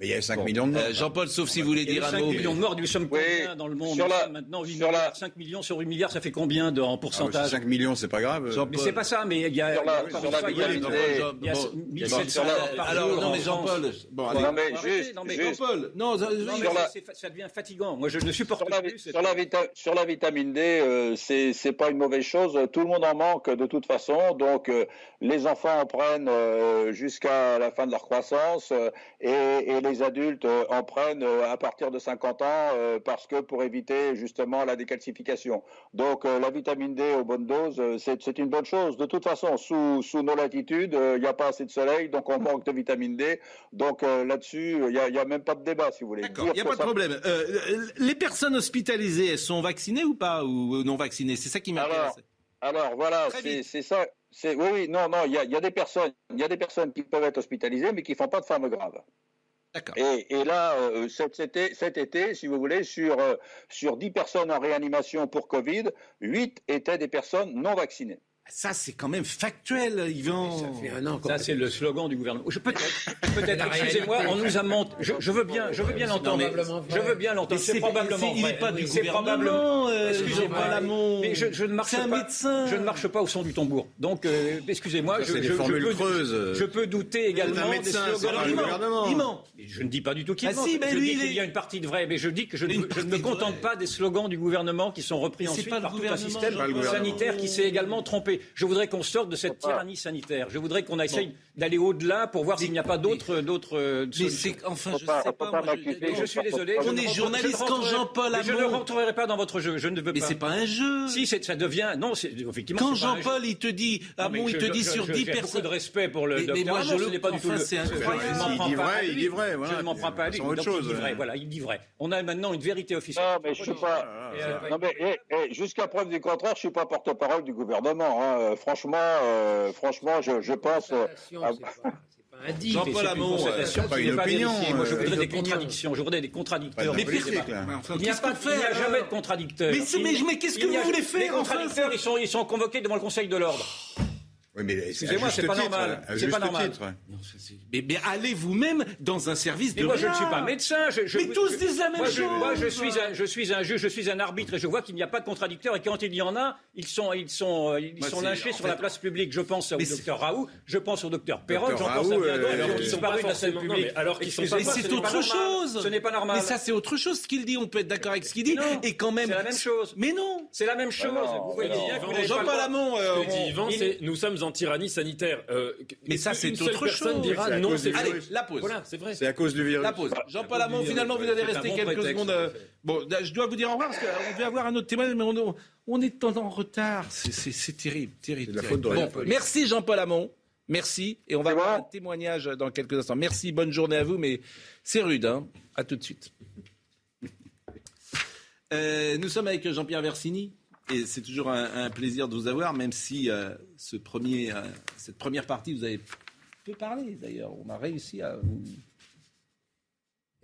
Mais- il y a 5 Bon. millions de morts. Euh, Jean-Paul, sauf si vous voulez dire eu un 5 mot. millions mais- de morts, nous sommes Oui, combien dans le monde sur la- Maintenant, 8 sur la- milliards, 5 millions sur 8 milliards, ça fait combien de, en Ah, pourcentage 5 millions, c'est pas grave. Mais c'est pas ça, mais il y a. Sur la- sur la il y a vitamine une- D. il y a Bon, 1700 sur la- morts par Alors, jour non, mais. Jean-Paul. Bon, allez. Non, mais juste, non, mais juste- Jean-Paul, non, la- ça devient fatigant. Moi, je ne supporte Sur la, plus. sur la la vitamine D, euh, c'est pas une mauvaise chose. Tout le monde en manque de toute façon. Donc, euh, les enfants en prennent euh, jusqu'à la fin de leur croissance et, et les adultes euh, en prennent euh, à partir de 50 ans euh, parce que pour éviter justement la décalcification. Donc, euh, la vitamine D aux bonnes doses, c'est c'est une bonne chose. De toute façon, sous, sous nos latitudes, euh, il n'y a pas assez de soleil, donc on manque de vitamine D. Donc, euh, là-dessus, il n'y a, y a même pas de débat, si vous voulez. D'accord, il n'y a pas de ça- problème. Euh, les personnes hospitalisées, elles sont vaccinées ou pas Ou non vaccinées? C'est ça qui m'intéresse. Alors, voilà, c'est ça. C'est oui, oui, non, non, il y a, il y a des personnes, il y a des personnes qui peuvent être hospitalisées, mais qui font pas de forme grave. D'accord. Et, et là, euh, cet, cet été, cet été, si vous voulez, sur euh, sur 10 personnes en réanimation pour Covid, 8 étaient des personnes non vaccinées. Ça, c'est quand même factuel, Yvan. Ça fait un an qu'on Ça, c'est le slogan du gouvernement. Je- Peut-être, peut-être. Excusez-moi, on nous a menti. Je, je veux bien, je veux bien l'entendre. Je veux bien l'entendre. C'est probablement c'est- il n'est pas du C'est gouvernement, euh, Excusez-moi, mais je, je ne marche C'est un pas. médecin. Je ne marche pas au son du tambour. Donc, euh, excusez-moi. Je, c'est des je- peux, creuses. je peux douter également un des slogans du gouvernement. Je ne dis pas du tout qu'il Ah ment. si, ben je lui, dis il y a une partie de vrai, mais je dis que je, ne- me contente pas des slogans du gouvernement qui sont repris ensuite par tout un système sanitaire qui s'est également trompé. Je voudrais qu'on sorte de cette tyrannie sanitaire. Je voudrais qu'on essaye d'aller au-delà pour voir s'il n'y a pas d'autres d'autres euh, Mais solutions. c'est enfin, je pas- sais pas. pas moi, je- suis désolé. On ne est journaliste ne quand Jean-Paul mais Je ne rentrerai pas dans votre jeu. Je ne veux Mais pas. c'est pas un jeu. Si, ça devient. Non, c'est effectivement. Quand. Jean-Paul il te dit, ah mais bon, il te dit sur je- 10 j'ai beaucoup personnes. de respect pour le Mais- mais moi, je ce le- pas du tout c'est ne prends dit vrai, il dit vrai. Je ne m'en prends pas à lui. Il dit vrai. ouais. Voilà, il dit vrai. On a maintenant une vérité officielle. Non, mais je suis pas. Euh, Non mais eh, eh, jusqu'à preuve du contraire, je suis pas porte-parole du gouvernement. Hein. Euh, Franchement, euh, franchement, je, je pense. euh, c'est c'est. Jean-Paul c'est une Hamon, euh, pas une n'est pas opinion. Moi, je euh, voudrais des contradictions. Je voudrais des contradicteurs. De Mais c'est. Enfin, Il n'y a, pas, fait il n'y a jamais de contradicteurs. Mais c'est- Il- mais- mais qu'est-ce que vous voulez faire, Les contradicteurs, ils, sont, ils sont convoqués devant le Conseil de l'ordre. Oui, mais Excusez-moi, c'est pas titre, normal. C'est pas normal. Non, Mais, mais allez vous-même dans un service Mais de moi, je ne suis pas médecin. Je, je- Mais tous je- disent la même moi, je, chose. moi, je suis un, je suis un juge, je suis un arbitre et je vois qu'il n'y a pas de contradicteurs. Et quand il y en a, ils sont, ils sont, ils Moi, sont lynchés sur fait- la place publique. Je pense au Mais docteur Raoult, je pense au docteur Perron, j'en pense à bien euh, d'autres qui sont pas de la scène publique. mais alors qu'ils sont pas Mais c'est autre normal. chose. Ce n'est pas normal. Mais ça, c'est autre chose ce qu'il dit. On peut être d'accord avec ce qu'il dit. Non. Et quand même. C'est la même chose. Mais non. C'est la même chose. Jean-Paul Hamon. euh, nous sommes en tyrannie sanitaire. Euh, Mais ça, c'est autre personne chose. dira non, c'est. Allez, la pause. Voilà, c'est vrai. C'est à cause du virus. La pause. Jean-Paul Hamon, finalement, vous allez rester bon quelques prétexte, secondes. euh. Bon, là, je dois vous dire au revoir parce qu'on devait avoir un autre témoignage, mais on, on est en, retard. C'est- C'est c'est terrible, terrible. C'est de la terrible. faute de la Bon, merci Jean-Paul Hamon. Merci. Et on va avoir un témoignage dans quelques instants. Merci, bonne journée à vous, mais c'est rude. Hein. À tout de suite. Euh, nous sommes avec Jean-Pierre Versini. Et c'est toujours un, un plaisir de vous avoir, même si euh, ce premier, euh, cette première partie, vous avez peu parlé d'ailleurs. On a réussi à vous.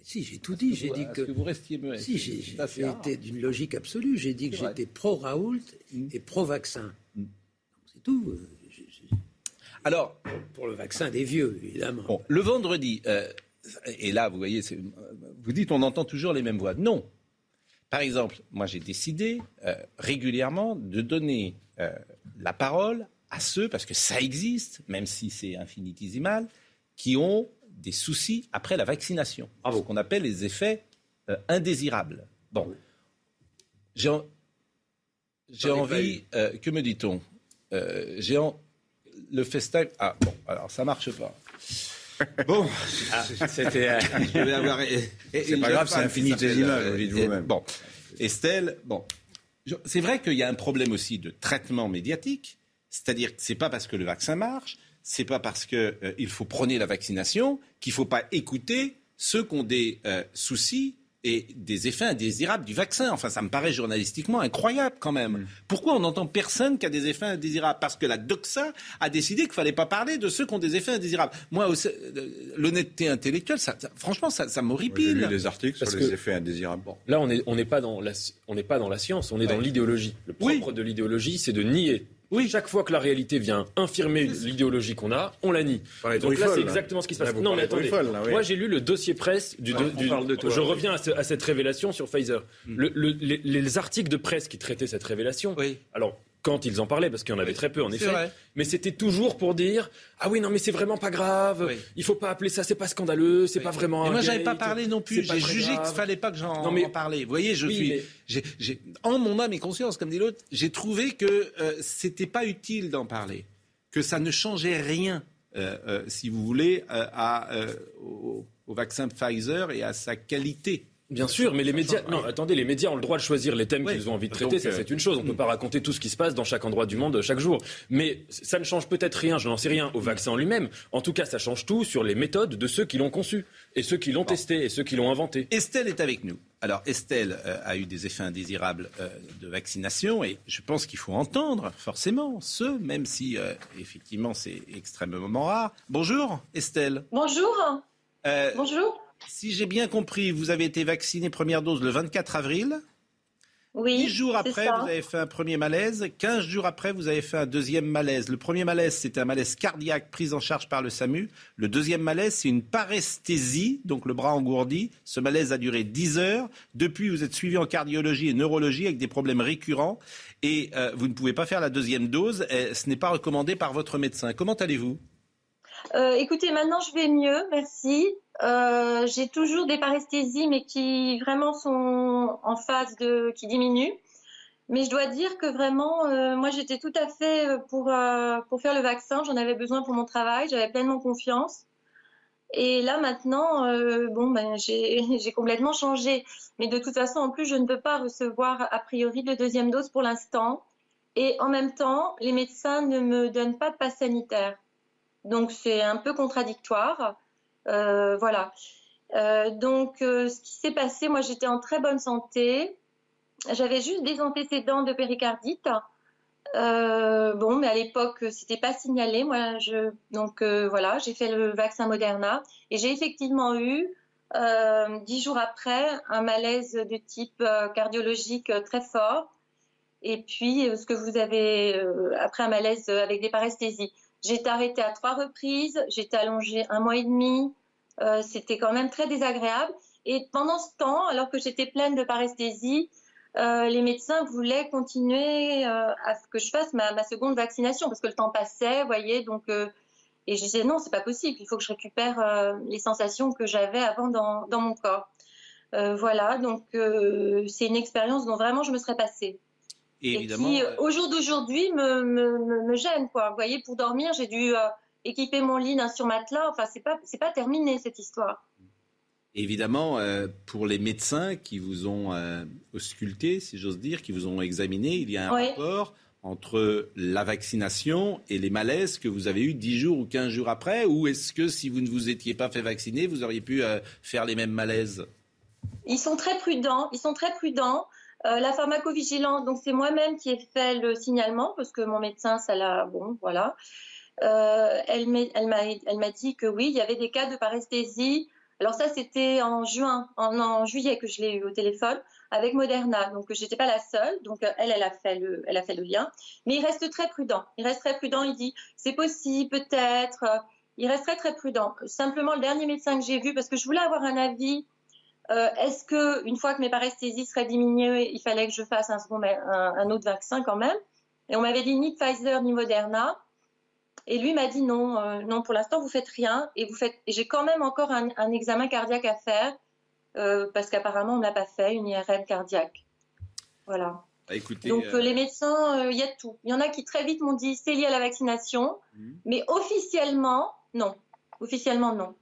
Si, j'ai tout dit. J'ai dit que. que vous restiez muet? Si, j'ai été d'une logique absolue. J'ai dit que j'étais pro-Raoult et pro-vaccin. Mm. C'est tout. euh, Alors, Pour le vaccin des vieux, évidemment. Bon, le vendredi, euh, et là, vous voyez, vous dites on entend toujours les mêmes voix. Non. Par exemple, moi j'ai décidé euh, régulièrement de donner euh, la parole à ceux, parce que ça existe, même si c'est infinitésimal, qui ont des soucis après la vaccination. Ce qu'on appelle les effets euh, indésirables. Bon. J'ai en- envie, que me dit-on J'ai en- le FaceTime. Ah bon, alors ça marche pas. Bon, c'était. euh, C'est pas grave, c'est infinitésimal, vous dites euh, vous-même. Bon, Estelle, bon, c'est vrai qu'il y a un problème aussi de traitement médiatique, c'est-à-dire que c'est pas parce que le vaccin marche, c'est pas parce que euh, il faut prôner la vaccination qu'il faut pas écouter ceux qui ont des euh, soucis et des effets indésirables du vaccin. Enfin, ça me paraît journalistiquement incroyable quand même. Pourquoi on n'entend personne qui a des effets indésirables? Parce que la doxa a décidé qu'il fallait pas parler de ceux qui ont des effets indésirables. Moi, aussi, euh, l'honnêteté intellectuelle, ça, ça- franchement, ça, ça Moi, J'ai m'horripile. lu des articles Parce sur les effets indésirables. Là, on n'est on pas, dans la- on n'est pas dans la science, on est dans l'idéologie. Le Oui. propre de l'idéologie, c'est de nier. Oui. Chaque fois que la réalité vient infirmer l'idéologie qu'on a, on la nie. parlez Donc là, c'est là. exactement ce qui se passe. Là, non, mais attendez. Truffaut, là, oui. Moi, j'ai lu le dossier presse du. Ah, on du- parle de toi, je oui. reviens à, ce- à cette révélation sur Pfizer. Le- le- les, les articles de presse qui traitaient cette révélation. Oui. Alors. Quand ils en parlaient, parce qu'il y en avait très peu en effet, vrai. mais c'était toujours pour dire ah oui non mais c'est vraiment pas grave, Oui. il faut pas appeler ça, c'est pas scandaleux, c'est pas vraiment. Et moi, j'avais pas parlé non plus. J'ai jugé qu'il fallait pas que j'en mais- parlais. Vous voyez, je Oui, suis, mais- en mon âme et conscience, comme dit l'autre, j'ai trouvé que euh, c'était pas utile d'en parler, que ça ne changeait rien, euh, euh, si vous voulez, euh, à, au, au vaccin Pfizer et à sa qualité. Bien sûr, mais les médias. Non, attendez, les médias ont le droit de choisir les thèmes Oui. qu'ils ont envie de Donc, traiter. ça, euh, c'est une chose. On ne peut pas raconter tout ce qui se passe dans chaque endroit du monde chaque jour. Mais ça ne change peut-être rien. Je n'en sais rien au vaccin en lui-même. En tout cas, ça change tout sur les méthodes de ceux qui l'ont conçu et ceux qui l'ont testé et ceux qui l'ont inventé. Estelle est avec nous. Alors Estelle euh, a eu des effets indésirables euh, de vaccination et je pense qu'il faut entendre forcément ceux, même si euh, effectivement c'est extrêmement rare. Bonjour Estelle. Bonjour. Euh, Bonjour. Si j'ai bien compris, vous avez été vacciné première dose le 24 avril. Oui. 10 jours après, ça. vous avez fait un premier malaise. 15 jours après, vous avez fait un deuxième malaise. Le premier malaise, c'était un malaise cardiaque pris en charge par le SAMU. Le deuxième malaise, c'est une paresthésie, donc le bras engourdi. Ce malaise a duré 10 heures. Depuis, vous êtes suivi en cardiologie et neurologie avec des problèmes récurrents. Et euh, vous ne pouvez pas faire la deuxième dose. Et ce n'est pas recommandé par votre médecin. Comment allez-vous? Euh, écoutez, maintenant je vais mieux, merci. Euh, J'ai toujours des paresthésies, mais qui vraiment sont en phase de, qui diminuent. Mais je dois dire que vraiment, euh, moi, j'étais tout à fait euh, pour, pour faire le vaccin. J'en avais besoin pour mon travail. J'avais pleinement confiance. Et là, maintenant, bon, ben, j'ai j'ai complètement changé. Mais de toute façon, en plus, je ne peux pas recevoir a priori de deuxième dose pour l'instant. Et en même temps, les médecins ne me donnent pas de passe sanitaire. Donc, c'est un peu contradictoire. Euh, voilà. Euh, donc, euh, ce qui s'est passé, moi, j'étais en très bonne santé. J'avais juste des antécédents de péricardite. Bon, mais à l'époque, c'était pas signalé. Moi, donc voilà, j'ai fait le vaccin Moderna et j'ai effectivement eu dix jours après un malaise de type cardiologique très fort. Et puis, ce que vous avez après un malaise avec des paresthésies. J'ai été arrêtée à trois reprises. J'ai été allongée un mois et demi. Euh, c'était quand même très désagréable. Et pendant ce temps, alors que j'étais pleine de paresthésie, euh, les médecins voulaient continuer euh, à ce que je fasse ma, ma, seconde vaccination parce que le temps passait, vous voyez. Donc, et je disais non, c'est pas possible. Il faut que je récupère les sensations que j'avais avant dans, dans, mon corps. Voilà. Donc, c'est une expérience dont vraiment je me serais passée. Et, évidemment, qui, au jour d'aujourd'hui, me, me, me, gêne. Quoi. Vous voyez, pour dormir, j'ai dû équiper mon lit d'un surmatelas. Enfin, c'est pas, c'est pas terminé cette histoire. Évidemment, euh, pour les médecins qui vous ont euh, ausculté, si j'ose dire, qui vous ont examiné, il y a un oui. rapport entre la vaccination et les malaises que vous avez eus 10 jours ou 15 jours après Ou est-ce que si vous ne vous étiez pas fait vacciner, vous auriez pu euh, faire les mêmes malaises? Ils sont très prudents. Ils sont très prudents. Euh, la pharmacovigilance, donc c'est moi-même qui ai fait le signalement parce que mon médecin, ça l'a. Bon, voilà. Euh, elle m'a dit que oui, il y avait des cas de paresthésie. Alors ça, c'était en juin, en, juillet que je l'ai eu au téléphone avec Moderna. Donc j'étais pas la seule. Donc elle, elle a fait le, elle a fait le lien. Mais il reste très prudent. Il reste très prudent. Il dit c'est possible, peut-être. Il reste très très prudent. Simplement le dernier médecin que j'ai vu, parce que je voulais avoir un avis. Euh, Est-ce que une fois que mes paresthésies seraient diminuées, il fallait que je fasse un autre vaccin quand même? Et on m'avait dit ni Pfizer ni Moderna. Et lui m'a dit non, euh, non, pour l'instant, vous faites rien. Et vous faites. j'ai quand même encore un, un, examen cardiaque à faire euh, parce qu'apparemment, on n'a pas fait une IRM cardiaque. Voilà. Bah, écoutez, Donc euh... les médecins, il y a tout. Il y en a qui très vite m'ont dit c'est lié à la vaccination, mmh. mais officiellement, non. Officiellement, non.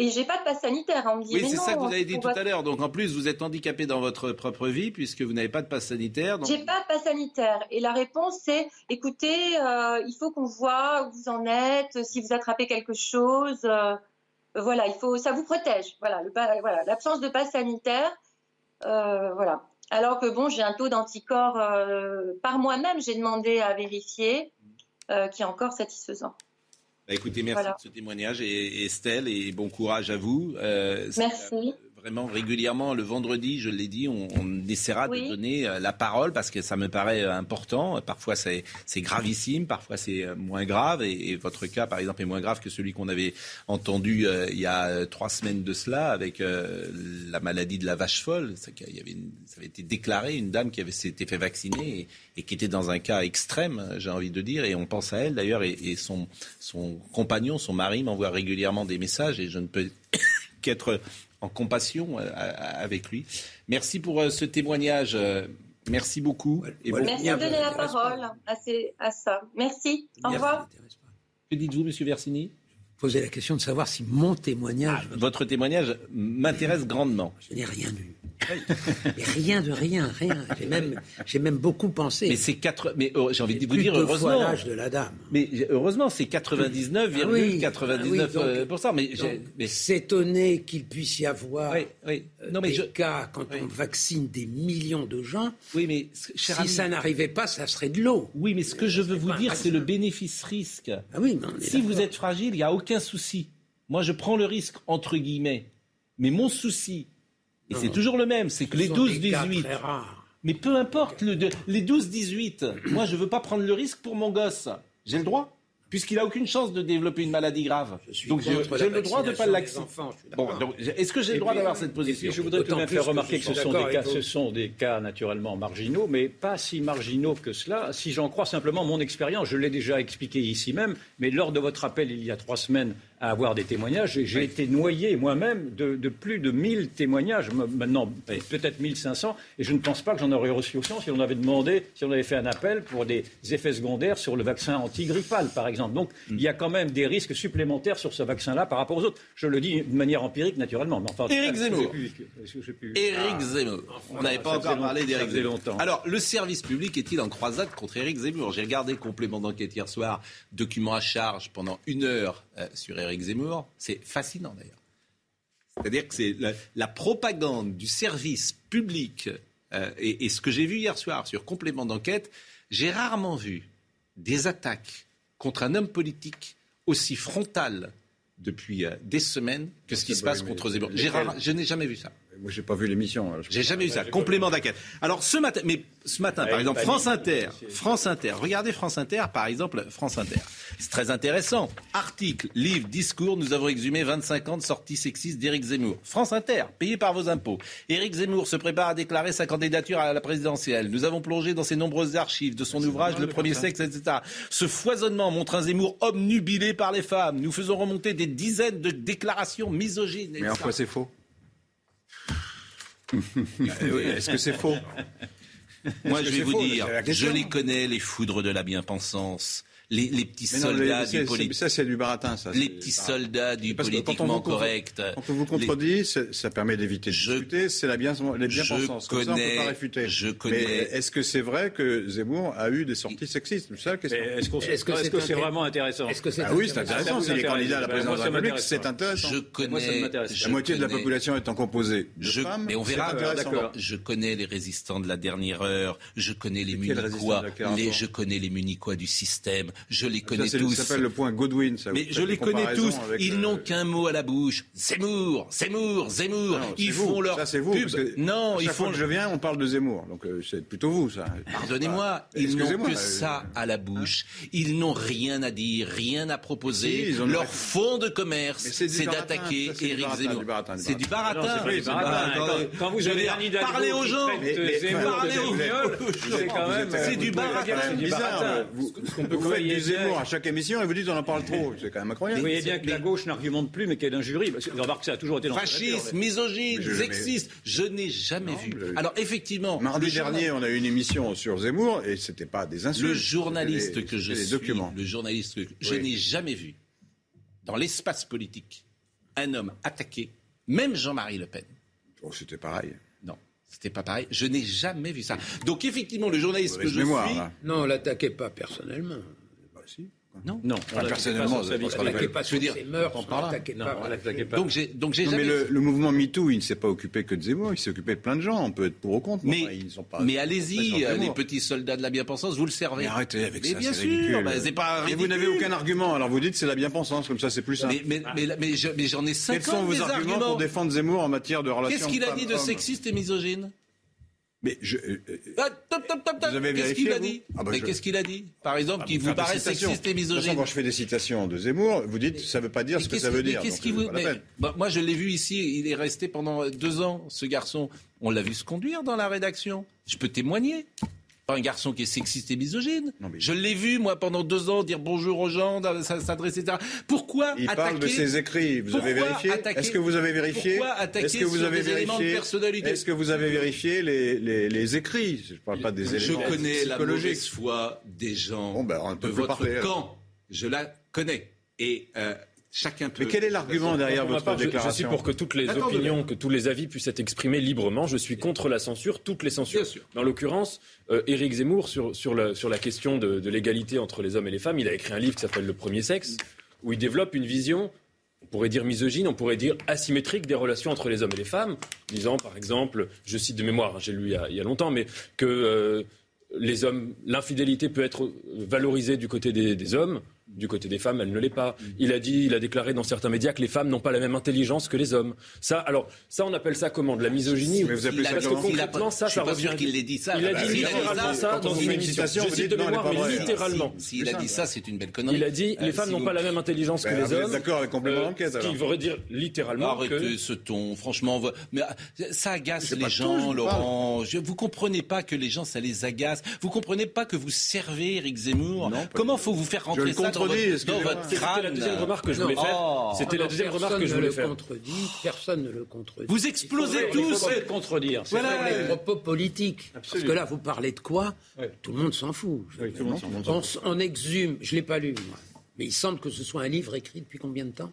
Et j'ai pas de passe sanitaire. On me dit, oui, c'est ça que vous hein, avez dit tout à l'heure. Donc en plus, vous êtes handicapé dans votre propre vie puisque vous n'avez pas de passe sanitaire. Donc... J'ai pas de passe sanitaire. Et la réponse c'est, écoutez, euh, il faut qu'on voit où vous en êtes, si vous attrapez quelque chose. Euh, voilà, il faut, ça vous protège. Voilà, l'absence de passe sanitaire. Euh, voilà. Alors que bon, j'ai un taux d'anticorps par moi-même, j'ai demandé à vérifier, qui est encore satisfaisant. Bah écoutez, merci voilà. de ce témoignage et Estelle et bon courage à vous. Euh, merci. Vraiment régulièrement le vendredi, je l'ai dit, on, on essaiera oui. de donner euh, la parole parce que ça me paraît euh, important. Parfois c'est gravissime, parfois c'est moins grave et, et, votre cas par exemple est moins grave que celui qu'on avait entendu euh, il y a trois semaines de cela avec euh, la maladie de la vache folle. Ça, il y avait une, ça avait été déclaré une dame qui avait s'était fait vacciner et, et, qui était dans un cas extrême, j'ai envie de dire, et on pense à elle d'ailleurs et, et son, son compagnon, son mari m'envoie régulièrement des messages et je ne peux qu'être en compassion euh, avec lui. Merci pour euh, ce témoignage. Euh, merci beaucoup. Et bon Merci de donner la parole à, ces, à, ça. Merci. Au revoir. Que dites-vous, Monsieur Versini Poser la question de savoir si mon témoignage. Ah, votre témoignage m'intéresse grandement. Je n'ai rien eu. Mais rien de rien, rien. J'ai même, j'ai même beaucoup pensé. Mais c'est quatre, mais oh, j'ai envie de vous dire heureusement. l'âge de la dame. Mais heureusement, c'est 99,99%. Ah oui, 99 ah oui, donc, mais, s'étonner qu'il puisse y avoir oui, oui. Non, mais des je... cas quand on vaccine des millions de gens. Oui, mais si ami... ça n'arrivait pas, ça serait de l'eau. Oui, mais ce que je veux vous dire, c'est le bénéfice-risque. Ah oui, si vous êtes fragile, il n'y a aucun souci. Moi, je prends le risque entre guillemets. Mais mon souci, et c'est toujours le même, c'est que les 12-18. Mais peu importe, le, les 12-18, moi je ne veux pas prendre le risque pour mon gosse. J'ai le droit puisqu'il n'a aucune chance de développer une maladie grave. Donc j'ai le droit de ne pas l'accès. Bon, est-ce que j'ai le droit d'avoir cette position Je voudrais tout de même faire remarquer que, ce sont, des cas, ce sont des cas naturellement marginaux, mais pas si marginaux que cela. Si j'en crois simplement mon expérience, je l'ai déjà expliqué ici même, mais lors de votre appel il y a trois semaines à avoir des témoignages. J'ai été noyé moi-même de, de plus de 1000 témoignages, maintenant peut-être 1500, et je ne pense pas que j'en aurais reçu autant si on avait demandé, si on avait fait un appel pour des effets secondaires sur le vaccin antigrippal, par exemple. Donc il y a quand même des risques supplémentaires sur ce vaccin-là par rapport aux autres. Je le dis de manière empirique, naturellement. Mais enfin, Éric Zemmour. Éric Zemmour. On n'avait pas encore parlé d'Éric Zemmour. longtemps. Alors, le service public est-il en croisade contre Éric Zemmour? J'ai regardé complément d'enquête hier soir, document à charge pendant une heure sur Éric Zemmour. C'est fascinant d'ailleurs. C'est-à-dire que c'est la, la propagande du service public euh, et, et ce que j'ai vu hier soir sur complément d'enquête, j'ai rarement vu des attaques contre un homme politique aussi frontales depuis euh, des semaines que ce qui se passe contre Zemmour. Je n'ai jamais vu ça. Moi, j'ai pas vu l'émission. je- J'ai jamais eu ça. Complément d'enquête. Alors ce matin, mais ce matin, par exemple, France Inter, France Inter. Regardez France Inter, par exemple, France Inter. C'est très intéressant. Article, livre, discours. Nous avons exhumé 25 ans de sorties sexistes d'Éric Zemmour. France Inter, payé par vos impôts. Éric Zemmour se prépare à déclarer sa candidature à la présidentielle. Nous avons plongé dans ses nombreuses archives de son ouvrage Le Premier Sexe, etc. Ce foisonnement montre un Zemmour obnubilé par les femmes. Nous faisons remonter des dizaines de déclarations misogynes. Mais en quoi c'est faux? Est-ce que c'est faux? Moi, je vais vous faux? dire, je les connais, les foudres de la bien-pensance, les, les petits non, soldats du politique. Ça, c'est du baratin. Ça, Les petits soldats du Parce que quand on politiquement vous contre- correct. Quand on vous contredit, c'est- ça permet d'éviter de Je- discuter. C'est la bien, les bien. Comme ça, on peut connais- pas réfuter. je connais- Mais est-ce que c'est vrai que Zemmour a eu des sorties sexistes? C'est ça la question. Mais Est-ce que c'est inté- vraiment intéressant? Est-ce que c'est Ah oui, c'est intéressant? les intéresse. candidats à la présidence de la République, c'est intéressant. Je Moi, ça ne connais. La moitié de la population étant composée de Je, femmes. mais on c'est verra. Je connais les résistants de la dernière heure. Je connais les Les, rapport je connais les municois du système. Je les Ça, connais c'est- tous. Ça s'appelle le point Godwin. Ça, Mais je les connais tous. Ils le- n'ont qu'un mot à la bouche. Zemmour, Zemmour, Zemmour. Non, Ils c'est vous. font leur Ça, c'est vous. pub. parce que Non, ils chaque fois font. que je viens, on parle de Zemmour. Donc euh, c'est plutôt vous, ça. Pardonnez-moi, Ah, ils n'ont que euh, ça à la bouche. Ils n'ont rien à dire, rien à proposer. Si, ils ont Leur une- fond de commerce, c'est d'attaquer ça, c'est du Éric baratin, Zemmour. du baratin, du C'est du baratin. Quand- vous avez Parlez aux gens. euh, parlez aux- guignol, c'est du baratin. bizarre. baratin. Vous, peut du Zemmour à chaque émission et vous dites on en parle trop. C'est quand même Vous incroyable. voyez bien que la gauche n'argumente plus, mais qu'elle est d'un jury. Parce que, remarque, ça a toujours été dans Fasciste, misogyne, sexiste, je n'ai jamais Non, vu. Alors effectivement, Mardi dernier, on a eu une émission sur Zemmour et c'était pas des insultes. le journaliste que je suis, documents. le journaliste que je Oui. n'ai jamais vu dans l'espace politique un homme attaqué, même Jean-Marie Le Pen. Oh, c'était pareil. Non, c'était pas pareil. Je n'ai jamais vu ça. Donc effectivement, le journaliste que je mémoire, suis, là. Non, l'attaquez pas personnellement. Si. non. Non, Enfin, personnellement, pas Je sur ses mœurs, on Non, pas. on l'attaquait pas. Donc j'ai donc j'ai Non, jamais mais le, mouvement MeToo, il ne s'est pas occupé que de Zemmour, il s'est occupé de plein de gens. On peut être pour ou contre, Mais, enfin, ils ne sont pas. mais allez-y, euh, les petits soldats de la bien-pensance, vous le servez. Mais arrêtez avec Mais ça, bien c'est sûr, ridicule. bah, c'est pas Et vous n'avez aucun argument, alors vous dites c'est la bien-pensance, comme ça c'est plus simple. Mais, mais, mais, mais je- mais j'en ai 50 Quels sont vos arguments, pour défendre Zemmour en matière de relations Qu'est-ce qu'il a dit de sexiste et misogyne? Mais je, euh, euh, Ah, top, top, top, top. Vous avez Qu'est-ce qu'il vérifié, a dit Ah bah Mais je- Qu'est-ce qu'il a dit? Par exemple, qui vous vous paraît sexiste et De toute façon, misogyne. quand je fais des citations de Zemmour, vous dites ça ne veut pas dire Mais ce que ça veut mais dire. qu'est-ce donc qui c'est vous... mais- bah, moi, je l'ai vu ici. Il est resté pendant deux ans, ce garçon. On l'a vu se conduire dans la rédaction. Je peux témoigner. Pas un garçon qui est sexiste et misogyne. Non, mais- Je l'ai vu, moi, pendant deux ans, dire bonjour aux gens, s'adresser, etc. Pourquoi Il attaquer parle de ses écrits. Vous avez vérifié attaquer- Est-ce que vous avez vérifié Pourquoi attaquer Est-ce que vous avez des éléments de vérifié personnalité Est-ce que vous avez vérifié les, les, les écrits Je ne parle pas des Je éléments connais la mauvaise foi des gens Bon, ben, de votre camp. Je la connais. Et euh, chacun peut. Mais quel est l'argument derrière votre part, je- je, suis pour que toutes les Attends, opinions, que tous les avis puissent être exprimés librement. Je suis contre la censure, toutes les censures. Bien sûr. Dans l'occurrence, euh, Éric Zemmour, sur, sur, la, sur la question de, de l'égalité entre les hommes et les femmes, il a écrit un livre qui s'appelle Le Premier Sexe, où il développe une vision, on pourrait dire misogyne, on pourrait dire asymétrique des relations entre les hommes et les femmes, disant par exemple, je cite de mémoire, hein, j'ai lu il y, a, il y a longtemps, mais que euh, les hommes, l'infidélité peut être valorisée du côté des, des hommes, du côté des femmes, elle ne l'est pas. Il a dit, il a déclaré dans certains médias que les femmes n'ont pas la même intelligence que les hommes. Ça, alors, ça, on appelle ça comment? De la misogynie Mais vous appelez ça Parce que comment? il a- concrètement, ça, ça pas revient. sûr qu'il l'ait dit ça. Il a dit littéralement ça dans une émission. Je cite de mémoire, mais littéralement. S'il a dit ça. c'est une belle connerie. Il a dit Euh, les femmes n'ont pas la même intelligence que Ben, les hommes. d'accord avec complément Euh, d'enquête, Ce alors qui veut dire littéralement Arrêtez ce ton, franchement. Mais euh, ça agace les gens. Laurent. Vous comprenez pas que les gens, ça les agace. Vous comprenez pas que vous servez Eric Zemmour. Comment faut vous faire rentrer ça contredit, dans excusez-moi. votre C'était la deuxième remarque que je Non. voulais faire. Oh. C'était la deuxième remarque que je Personne ne voulais le faire. contredit, personne ne le contredit. Vous explosez Il faut tous. contredire. c'est Voilà. les propos politiques. Parce que là, vous parlez de quoi Ouais. Tout le monde s'en fout. Je- Oui, tout le monde s'en fout. on, exhume, je ne l'ai pas lu, moi. Mais il semble que ce soit un livre écrit depuis combien de temps?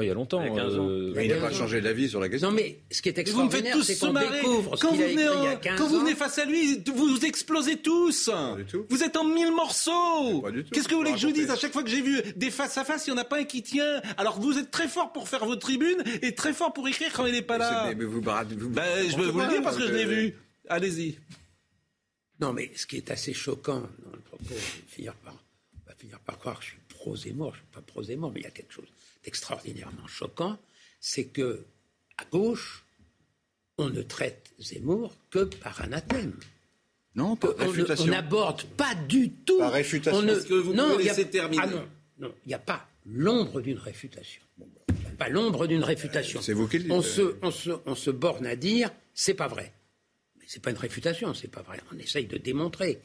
Oh, il y a longtemps. Il y a 15 ans. euh, Mais il n'a pas changé d'avis sur la question. Non, mais ce qui est Et vous me faites extraordinaire, tous c'est se qu'on marrer. découvre ce Quand qu'il vous, a écrit venez il y a en- 15 quand vous ans. venez face à lui, vous vous explosez tous. du tout. Vous êtes en mille morceaux. Pas du tout. Qu'est-ce que vous voulez que je vous dise À chaque fois que j'ai vu des face à face, il n'y en a pas un qui tient. Alors vous êtes très fort pour faire vos tribunes et très fort pour écrire quand il n'est pas là. Mais, mais vous, baradez- vous- Ben, je vais vous le dire parce que je l'ai vu. Allez-y. Non, mais ce qui est assez choquant dans le propos, je vais finir par, on va finir par croire que je suis pro-Zemmour, je ne suis pas pro-Zemmour, mais il y a quelque chose d'extraordinairement choquant, c'est que à gauche, on ne traite Zemmour que par anathème. Non, On ne- réfutation. on n'aborde pas du tout. Par réfutation. Est-ce que vous non, pouvez a- laisser terminer Ah non, il n'y a pas l'ombre d'une réfutation. Il n'y a pas l'ombre d'une réfutation. c'est vous qui le dites. On se, on, se, on se borne à dire, c'est pas vrai. Mais c'est pas une réfutation, c'est pas vrai. On essaye de démontrer.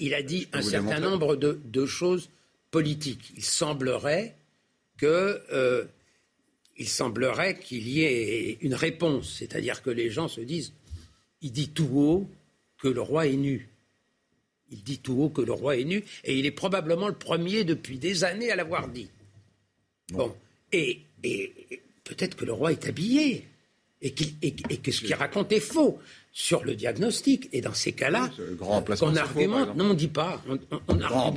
Il a dit un certain démontrer. nombre de, de choses politiques. Il semblerait que euh, il semblerait qu'il y ait une réponse, c'est-à-dire que les gens se disent, il dit tout haut que le roi est nu. Il dit tout haut que le roi est nu, et il est probablement le premier depuis des années à l'avoir dit. Bon, et, et- et peut-être que le roi est habillé, et, qu'il- et- et que ce qu'il raconte est faux sur le diagnostic. Et dans ces cas-là, Oui, faux, par argumente, non, on ne dit pas. On, on, on on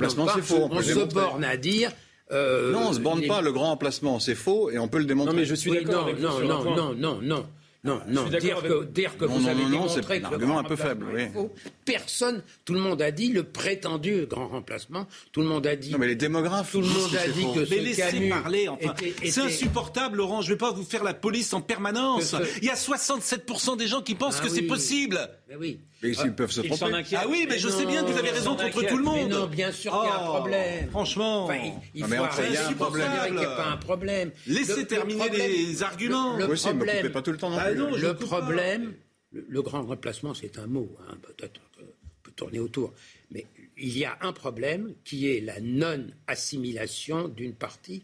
On se borne à dire. Euh, Non, on se borne les- pas. Le grand emplacement, c'est faux et on peut le démontrer. Non, mais je suis oui, d'accord non, avec vous non, non, point. non, non, non. Non, non, suis dire avec que, vous. dire que Non, vous non, avez non, démontré c'est que un argument un peu faible, est oui. faux. Personne, tout le monde a dit le prétendu grand remplacement, tout le monde a dit, Non, mais les démographes. tout le monde a dit faux. que Mais ce laissez Camus parler, enfin. était- C'est insupportable, Laurent. Je ne vais pas vous faire la police en permanence. Ce- Il y a 67% des gens qui pensent Ah que c'est possible. Mais oui. Mais ils peuvent se Ils s'en tromper. Ah oui, mais, Mais je sais bien que vous avez raison contre tout le Mais monde. non, bien sûr qu'il y a un Oh, problème. Franchement. Il, faut arrêter il y a un de problème. considérer qu'il n'y a pas un problème. Laissez terminer les arguments. Le, problème, pas tout le temps non Ah le problème, le, le grand remplacement, c'est un mot, hein, peut-être qu'on peut tourner autour, mais il y a un problème qui est la non-assimilation d'une partie.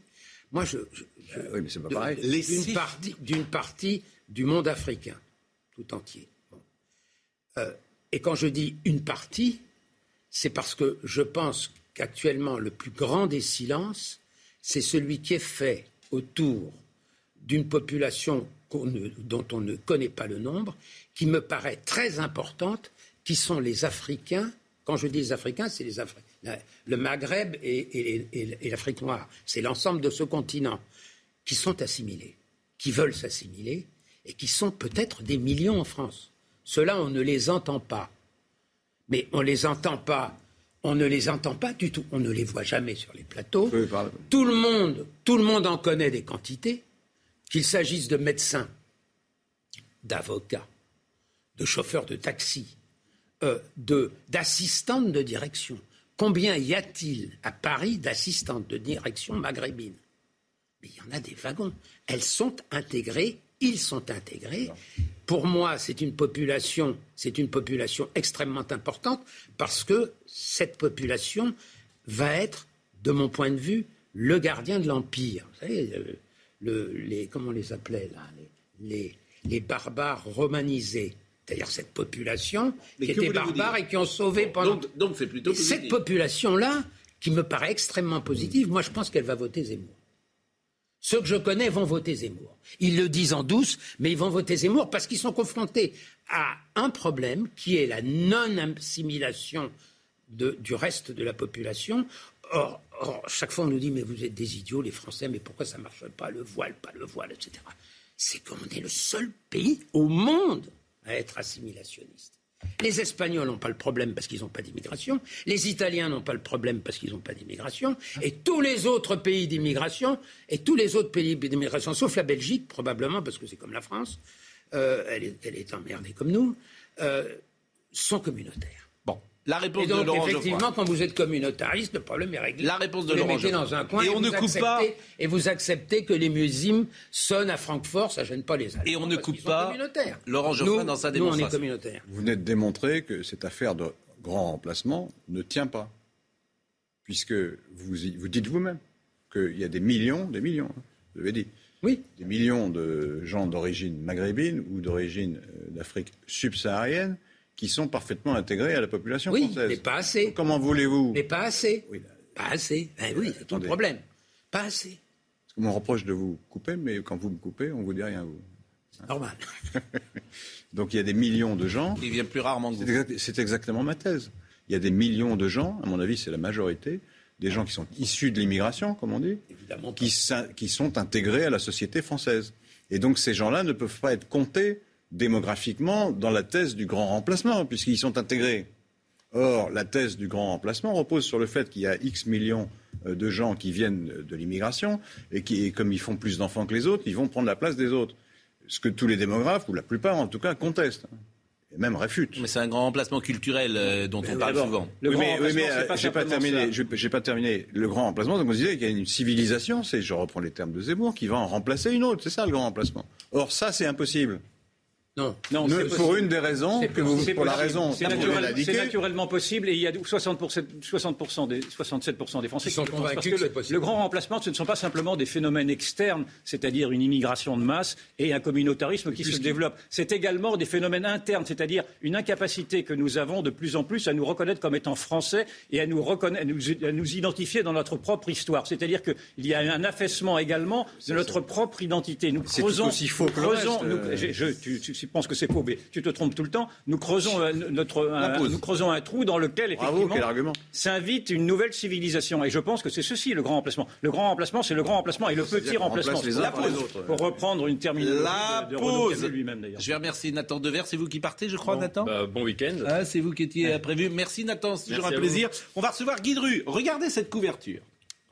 Moi, je, je- je- Oui, mais c'est pas de- pareil. Laissez- d'une partie, d'une partie du monde africain, tout entier. Bon. Euh, et quand je dis une partie, c'est parce que je pense qu'actuellement, le plus grand des silences, c'est celui qui est fait autour d'une population ne- dont on ne connaît pas le nombre, qui me paraît très importante, qui sont les Africains. Quand je dis les Africains, c'est les Afri- le Maghreb et, et- et- et l'Afrique noire. C'est l'ensemble de ce continent qui sont assimilés, qui veulent s'assimiler et qui sont peut-être des millions en France. Ceux-là, on ne les entend pas. Mais on ne les entend pas. On ne les entend pas du tout. On ne les voit jamais sur les plateaux. Oui, Tout le monde, tout le monde en connaît des quantités, qu'il s'agisse de médecins, d'avocats, de chauffeurs de taxi, euh, d'assistantes de direction. Combien y a-t-il à Paris d'assistantes de direction maghrébines Mais il y en a des wagons. Elles sont intégrées, ils sont intégrés. Pour moi, c'est une population, c'est une population extrêmement importante parce que cette population va être, de mon point de vue, le gardien de l'empire. Vous savez, le- les, comment on les appelait là, les, les- les barbares romanisés. C'est-à-dire cette population Mais qui était barbare et qui ont sauvé pendant. Donc, donc c'est plutôt Et cette population-là, qui me paraît extrêmement positive, moi je pense qu'elle va voter Zemmour. Ceux que je connais vont voter Zemmour. Ils le disent en douce, mais ils vont voter Zemmour parce qu'ils sont confrontés à un problème qui est la non-assimilation du reste de la population. Or, or, chaque fois on nous dit mais vous êtes des idiots les Français, mais pourquoi ça marche pas le voile, pas le voile, etc. C'est qu'on est le seul pays au monde à être assimilationniste. Les Espagnols n'ont pas le problème parce qu'ils n'ont pas d'immigration. Les Italiens n'ont pas le problème parce qu'ils n'ont pas d'immigration. Et tous les autres pays d'immigration, et tous les autres pays d'immigration, sauf la Belgique, probablement, parce que c'est comme la France, euh, elle, est, elle est emmerdée comme nous, euh, sont communautaires. La réponse Et donc, de Laurent effectivement, Geoffroy. quand vous êtes communautariste, le problème est réglé. La réponse de vous les mettez Geoffroy. dans un coin Et on vous ne coupe acceptez- pas- Et vous acceptez que les musulmans sonnent à Francfort, ça gêne pas les Allemands. Et on ne coupe pas communautaires. Laurent Geoffroy Nous- dans sa Nous, on est démonstration. communautaires. Vous venez de démontrer que cette affaire de grand remplacement ne tient pas. puisque vous, vous dites vous-même qu'il y a des millions, des millions, hein, vous l'avez dit, oui. des millions de gens d'origine maghrébine ou d'origine euh, d'Afrique subsaharienne qui sont parfaitement intégrés à la population oui, française. mais pas assez. Comment voulez-vous Mais pas assez. Oui, Pas assez. Ben oui, c'est tout le attendez. problème. Pas assez. Parce qu'on me reproche de vous couper, mais quand vous me coupez, on vous dit rien. Vous. Normal. Donc il y a des millions de gens. Il vient plus rarement que C'est vous. exact- C'est exactement ma thèse. Il y a des millions de gens, à mon avis, c'est la majorité, des gens qui sont issus de l'immigration, comme on dit, Évidemment. qui, s'in- qui sont intégrés à la société française. Et donc ces gens-là ne peuvent pas être comptés démographiquement dans la thèse du grand remplacement, puisqu'ils sont intégrés. Or, la thèse du grand remplacement repose sur le fait qu'il y a X millions euh, de gens qui viennent de l'immigration et qui, et comme ils font plus d'enfants que les autres, ils vont prendre la place des autres. Ce que tous les démographes, ou la plupart en tout cas, contestent. Et même réfutent. Mais c'est un grand remplacement culturel euh, dont on parle souvent. Le oui, grand mais, oui, mais, euh, pas j'ai pas terminé. J'ai pas terminé le grand remplacement. Donc on disait qu'il y a une civilisation, c'est, je reprends les termes de Zemmour, qui va en remplacer une autre. C'est ça le grand remplacement. Or ça, c'est impossible. Non. Non, pour une des raisons que vous, pour la raison, c'est naturel- naturellement possible et il y a 60%, 60% des, 67% des Français Qui sont convaincus Parce que que c'est le, possible. le grand remplacement, ce ne sont pas simplement des phénomènes externes, c'est-à-dire une immigration de masse et un communautarisme qui se développe. C'est également des phénomènes internes, c'est-à-dire une incapacité que nous avons de plus en plus à nous reconnaître comme étant français et à nous, à nous, à nous identifier dans notre propre histoire. C'est-à-dire qu'il y a un affaissement également de notre propre identité. Nous creusons, aussi faux que le creusons- reste, nous- je- je- tu, tu- tu penses que c'est faux, mais tu te trompes tout le temps. Nous creusons, euh, notre, un, nous creusons un trou dans lequel, effectivement, s'invite une nouvelle civilisation. Et je pense que c'est ceci le grand remplacement. Le grand remplacement, c'est le grand remplacement et le petit remplacement. les La les pause. autres. Pour reprendre une terminologie La de, de Renaud pause. Camus lui-même d'ailleurs. Je vais remercier Nathan Dever. C'est vous qui partez, je crois, Nathan Bah, bon week-end. Ah, c'est vous qui étiez prévu. Merci Nathan, c'est toujours un plaisir. On va recevoir Guy Dru. Regardez cette couverture.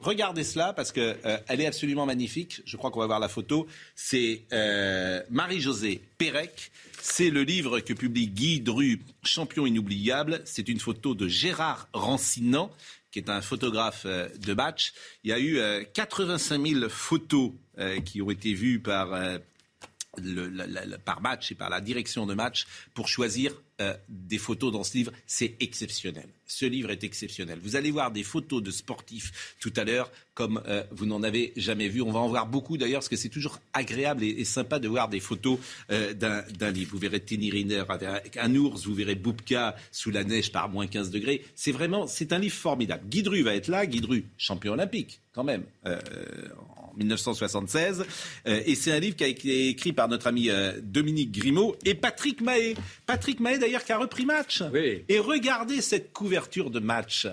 Regardez cela parce que euh, elle est absolument magnifique. Je crois qu'on va voir la photo. C'est euh, Marie-Josée Pérec. C'est le livre que publie Guy Dru, Champion inoubliable. C'est une photo de Gérard Rancinan, qui est un photographe euh, de match. Il y a eu euh, 85 000 photos euh, qui ont été vues par euh, par match et par la direction de match pour choisir euh, des photos dans ce livre. C'est exceptionnel. Ce livre est exceptionnel. Vous allez voir des photos de sportifs tout à l'heure comme euh, vous n'en avez jamais vu. On va en voir beaucoup d'ailleurs parce que c'est toujours agréable et, sympa de voir des photos euh, d'un d'un livre. Vous verrez Tini Riner avec un ours, vous verrez Boubka sous la neige par moins 15 degrés. C'est vraiment, c'est un livre formidable. Guidru va être là. Guidru, champion olympique quand même. Euh, en 1976. Euh, et c'est un livre qui a été écrit par notre ami euh, Dominique Grimaud et Patrick Mahé. Patrick Mahé d'ailleurs qui a repris match. Oui. Et regardez cette couverture de match.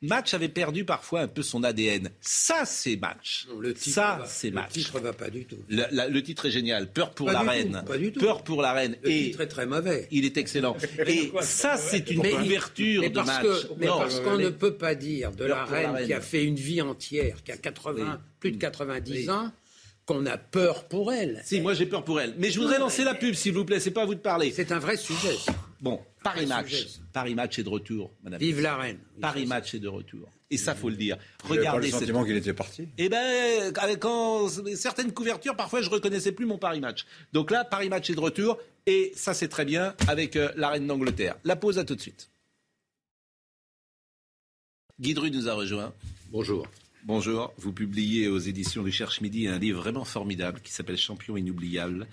Match avait perdu parfois un peu son ADN. Ça, c'est match. Non, le titre Ça, c'est le match. titre va pas du tout. Le, la- le titre est génial. Peur pour Pas la tout, reine. pas du tout. Peur pour la reine. Le et titre est très mauvais. il est excellent. Et ça, c'est une Mais- couverture mais de parce match. que- mais Non, parce qu'on les- ne peut pas dire de la reine, qui a fait une vie entière, qui a 80, plus de 90 ans, qu'on a peur pour elle. Si, moi j'ai peur pour elle. Mais je voudrais lancer la pub, s'il vous plaît. C'est pas à vous de parler. C'est un vrai sujet. Bon, Paris Match. Paris Match est de retour, madame. Vive la reine. Paris Match est de retour. Et ça, faut le dire. Le Regardez cette. sentiment qu'il était parti? Eh ben, avec quand certaines couvertures, parfois, je reconnaissais plus mon Paris Match. Donc là, Paris Match est de retour. Et ça, c'est très bien avec euh, la reine d'Angleterre. La pause, à tout de suite. Guy Dru nous a rejoint. Bonjour. Bonjour, vous publiez aux éditions du Cherche Midi un livre vraiment formidable qui s'appelle Champion inoubliable.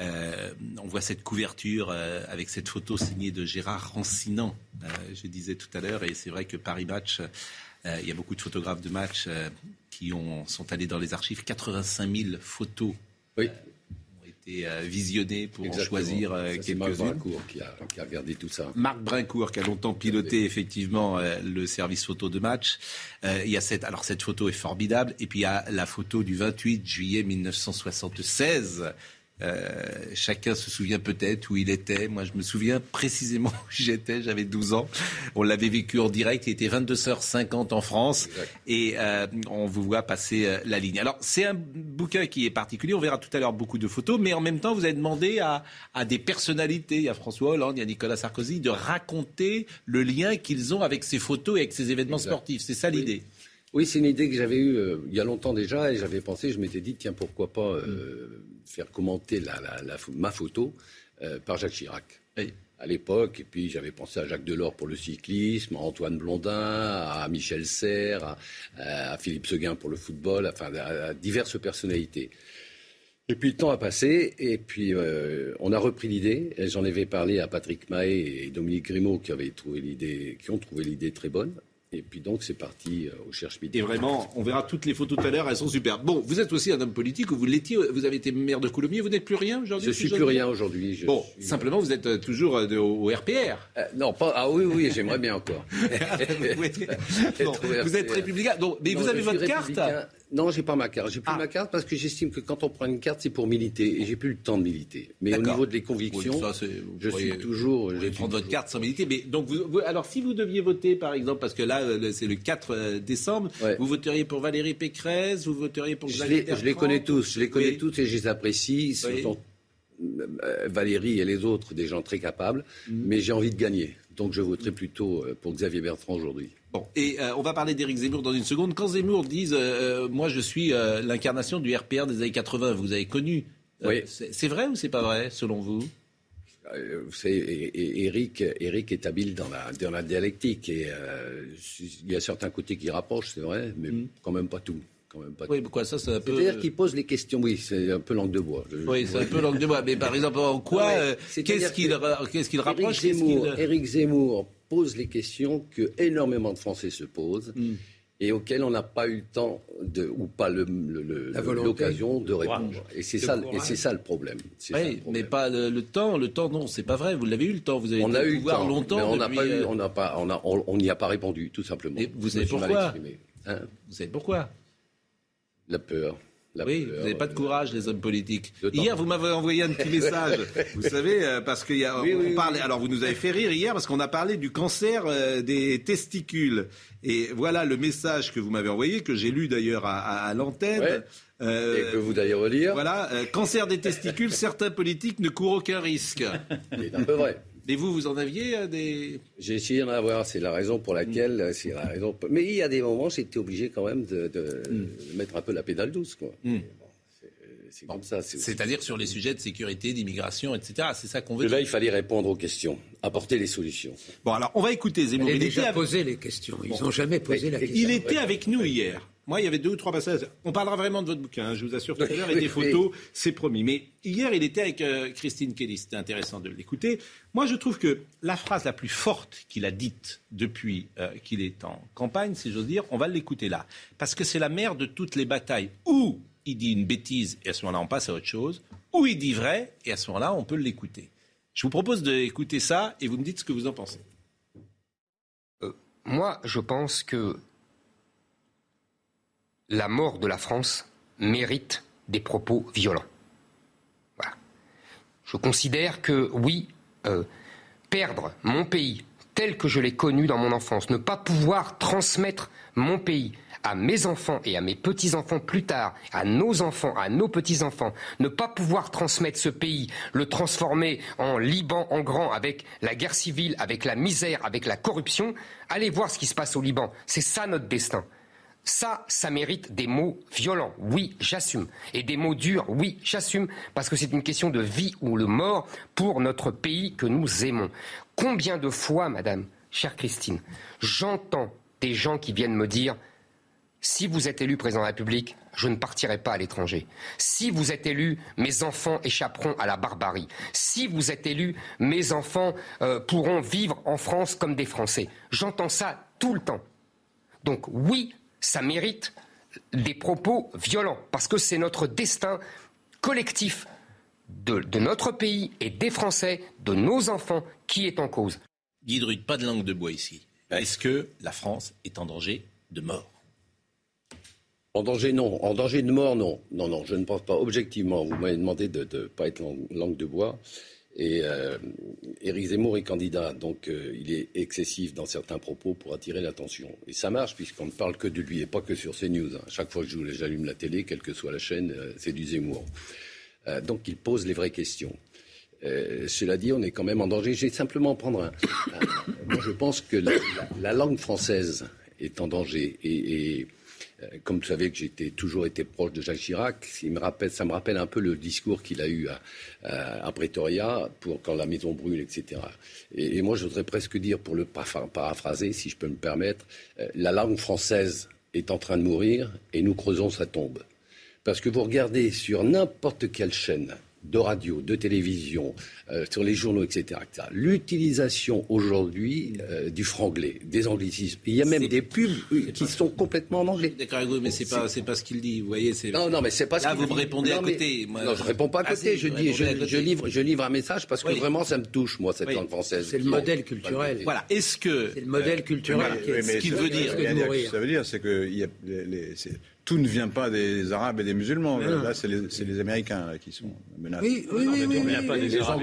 Euh, on voit cette couverture euh, avec cette photo signée de Gérard Rancinan, euh, je disais tout à l'heure, et c'est vrai que Paris Match, il y a beaucoup de photographes de match qui ont, sont allés dans les archives. 85 000 photos Oui. ont été visionnées pour en choisir C'est Marc quelques-unes. Brincourt qui a, qui a regardé tout ça. Marc Brincourt qui a longtemps piloté effectivement le service photo de match. Il y a cette alors cette photo est formidable et puis il y a la photo du 28 juillet 1976. Euh, chacun se souvient peut-être où il était. Moi, je me souviens précisément où j'étais. J'avais 12 ans. On l'avait vécu en direct. Il était 22h50 en France. Exact. Et euh, on vous voit passer euh, la ligne. Alors, c'est un bouquin qui est particulier. On verra tout à l'heure beaucoup de photos. Mais en même temps, vous avez demandé à, à des personnalités, il y a François Hollande, il y a Nicolas Sarkozy, de raconter le lien qu'ils ont avec ces photos et avec ces événements Exact. sportifs. C'est ça l'idée. Oui, c'est une idée que j'avais eue euh, il y a longtemps déjà et j'avais pensé, je m'étais dit, tiens, pourquoi pas euh, faire commenter la, la- la pho- ma photo euh, par Jacques Chirac. Oui. à l'époque. Et puis j'avais pensé à Jacques Delors pour le cyclisme, à Antoine Blondin, à Michel Serres, à, à Philippe Seguin pour le football, enfin à, à diverses personnalités. Et puis le temps a passé, et puis euh, on a repris l'idée. J'en avais parlé à Patrick Mahé et Dominique Grimaud qui, avaient trouvé l'idée, qui ont trouvé l'idée très bonne. Et puis donc c'est parti euh, au Cherche Midi. Et vraiment, on verra toutes les photos tout à l'heure, elles sont super. Bon, vous êtes aussi un homme politique, ou vous l'étiez, vous avez été maire de Coulommiers, vous n'êtes plus rien aujourd'hui Je suis plus rien aujourd'hui. Bon, suis- simplement, vous êtes euh, toujours euh, de- au RPR. Euh, non, pas. Ah oui, oui, j'aimerais bien encore. Vous êtes- Bon, Être vous êtes républicain, donc, mais Non, vous avez votre carte. Non, j'ai pas ma carte. J'ai plus Ah. ma carte parce que j'estime que quand on prend une carte, c'est pour militer et j'ai plus le temps de militer. Mais au niveau des Oui, convictions, ça, je suis toujours. Vous je prendre votre carte sans militer. Mais donc, vous, vous- alors, si vous deviez voter, par exemple, parce que là, c'est le 4 euh, décembre, Ouais. vous voteriez pour Valérie Pécresse, vous voteriez pour Je Xavier les, je les Bertrand connais tous, je les connais Oui. tous et je les apprécie. Ce Oui. sont euh, Valérie et les autres des gens très capables, Mm. mais j'ai envie de gagner. Donc je voterai plutôt euh, pour Xavier Bertrand aujourd'hui. Bon, et euh, on va parler d'Éric Zemmour dans une seconde. Quand Zemmour dit euh, Moi, je suis euh, l'incarnation du RPR des années 80, vous avez connu. Oui. c'est vrai ou c'est pas vrai, selon vous? Eric, Eric est habile dans la, dans la dialectique et il y a certains côtés qui rapprochent, c'est vrai, mais quand même pas tout. Quand même pas. Oui, pourquoi ça, c'est un peu. C'est-à-dire qu'il pose les questions, oui, c'est un peu langue de bois. Je- Oui, c'est un peu langue de bois. Mais par exemple, en quoi euh, Qu'est-ce qu'il que qu'il Éric rapproche qu'est-ce Zemmour, qu'il- Éric Zemmour pose les questions que énormément de Français se posent Mm. et auxquelles on n'a pas eu le temps de, ou pas l'occasion de répondre. Et c'est ça, et c'est ça le problème. Ça Oui, problème. mais pas le, le temps. Le temps, non, c'est pas vrai. Vous l'avez eu le temps. Vous avez On a au eu le pouvoir temps, longtemps. mais on n'a depuis, pas eu, euh, on n'a pas, on a- on- on n'y a pas répondu, tout simplement. Et vous Je savez pourquoi exprimé. Hein? Vous savez pourquoi La peur. La Oui, peur, vous n'avez pas de courage, les hommes politiques. Hier, vous m'avez envoyé un petit message. vous savez, euh, parce qu'il y a, Oui, on oui, oui. parlait. Alors, vous nous avez fait rire hier parce qu'on a parlé du cancer euh, des testicules. Et voilà le message que vous m'avez envoyé, que j'ai lu d'ailleurs à, à- à l'antenne. Ouais. Euh, Et que vous d'ailleurs relire, Voilà, euh, cancer des testicules, certains politiques ne courent aucun risque. c'est un peu vrai. Et vous, vous en aviez euh, des. J'ai essayé d'en avoir, c'est la raison pour laquelle, euh, c'est la raison. Mais il y a des moments, j'étais obligé quand même de, de- de mettre un peu la pédale douce, quoi. Mm. Bon, c'est- c'est comme ça. c'est aussi- C'est-à-dire sur les sujets de sécurité, d'immigration, etc. C'est ça qu'on veut Et là, dire. il fallait répondre aux questions, apporter les solutions. Bon, alors, on va écouter Zemmour. Il était déjà avec- posé les questions. Ils n'ont jamais posé la question. Il était avec nous hier. Moi, il y avait deux ou trois passages. On parlera vraiment de votre bouquin, hein, je vous assure tout à l'heure, et des photos, c'est promis. Mais hier, il était avec euh, Christine Kelly. C'était intéressant de l'écouter. Moi, je trouve que la phrase la plus forte qu'il a dite depuis euh, qu'il est en campagne, si j'ose dire, on va l'écouter là. Parce que c'est la mère de toutes les batailles. Ou il dit une bêtise, et à ce moment-là, on passe à autre chose. Ou il dit vrai, et à ce moment-là, on peut l'écouter. Je vous propose d'écouter ça, et vous me dites ce que vous en pensez. Moi, je pense que la mort de la France mérite des propos violents. Je considère que, oui, euh, perdre mon pays tel que je l'ai connu dans mon enfance, ne pas pouvoir transmettre mon pays à mes enfants et à mes petits-enfants plus tard, à nos enfants, à nos petits-enfants, ne pas pouvoir transmettre ce pays, le transformer en Liban en grand avec la guerre civile, avec la misère, avec la corruption, allez voir ce qui se passe au Liban. C'est ça notre destin. Ça, ça mérite des mots violents. Oui, j'assume. Et des mots durs. Oui, j'assume. Parce que c'est une question de vie ou de mort pour notre pays que nous aimons. Combien de fois, madame, chère Christine, j'entends des gens qui viennent me dire si vous êtes élu président de la République, je ne partirai pas à l'étranger. Si vous êtes élu, mes enfants échapperont à la barbarie. Si vous êtes élu, mes enfants euh, pourront vivre en France comme des Français. J'entends ça tout le temps. Donc oui, ça mérite des propos violents, parce que c'est notre destin collectif de, de notre pays et des Français, de nos enfants, qui est en cause. Guy Drude, pas de langue de bois ici. Est-ce que la France est en danger de mort? En danger, non. En danger de mort, non. Non, non, je ne pense pas. Objectivement, vous m'avez demandé de ne pas être langue, langue de bois. Et euh, Éric Zemmour est candidat, donc euh, il est excessif dans certains propos pour attirer l'attention. Et ça marche, puisqu'on ne parle que de lui, et pas que sur CNews. hein. Chaque fois que j'allume la télé, quelle que soit la chaîne, euh, c'est du Zemmour. Euh, donc il pose les vraies questions. Cela dit, on est quand même en danger. J'ai simplement prendre un. je pense que la, la- la langue française est en danger. Et, comme vous savez que j'ai toujours été proche de Jacques Chirac, me rappelle, ça me rappelle un peu le discours qu'il a eu à, à, Pretoria pour quand la maison brûle, etc. Et, et moi, je voudrais presque dire, pour le paraphraser, si je peux me permettre, euh, la langue française est en train de mourir et nous creusons sa tombe. Parce que vous regardez sur n'importe quelle chaîne, de radio, de télévision, euh, sur les journaux, etc. L'utilisation aujourd'hui euh, du franglais, des anglicismes. Il y a même des pubs qui sont complètement en anglais. D'accord avec vous, mais c'est pas, c'est pas ce qu'il dit. Vous voyez, c'est. Non, non, mais c'est pas. Là, ce vous me répondez à côté. Moi, non, je réponds pas à côté. Ah, je dis, je, je, livre, je livre un message parce que oui. vraiment, ça me touche, moi, cette oui. langue française. C'est le modèle culturel. Voilà. Est-ce que c'est le modèle culturel euh, Ce qu'il veut dire. Ça veut dire, c'est que tout ne vient pas des Arabes et des musulmans. Là, là c'est les, les, Américains là, qui sont menacés. Oui, oui, oui. oui, ne vient pas des Arabes.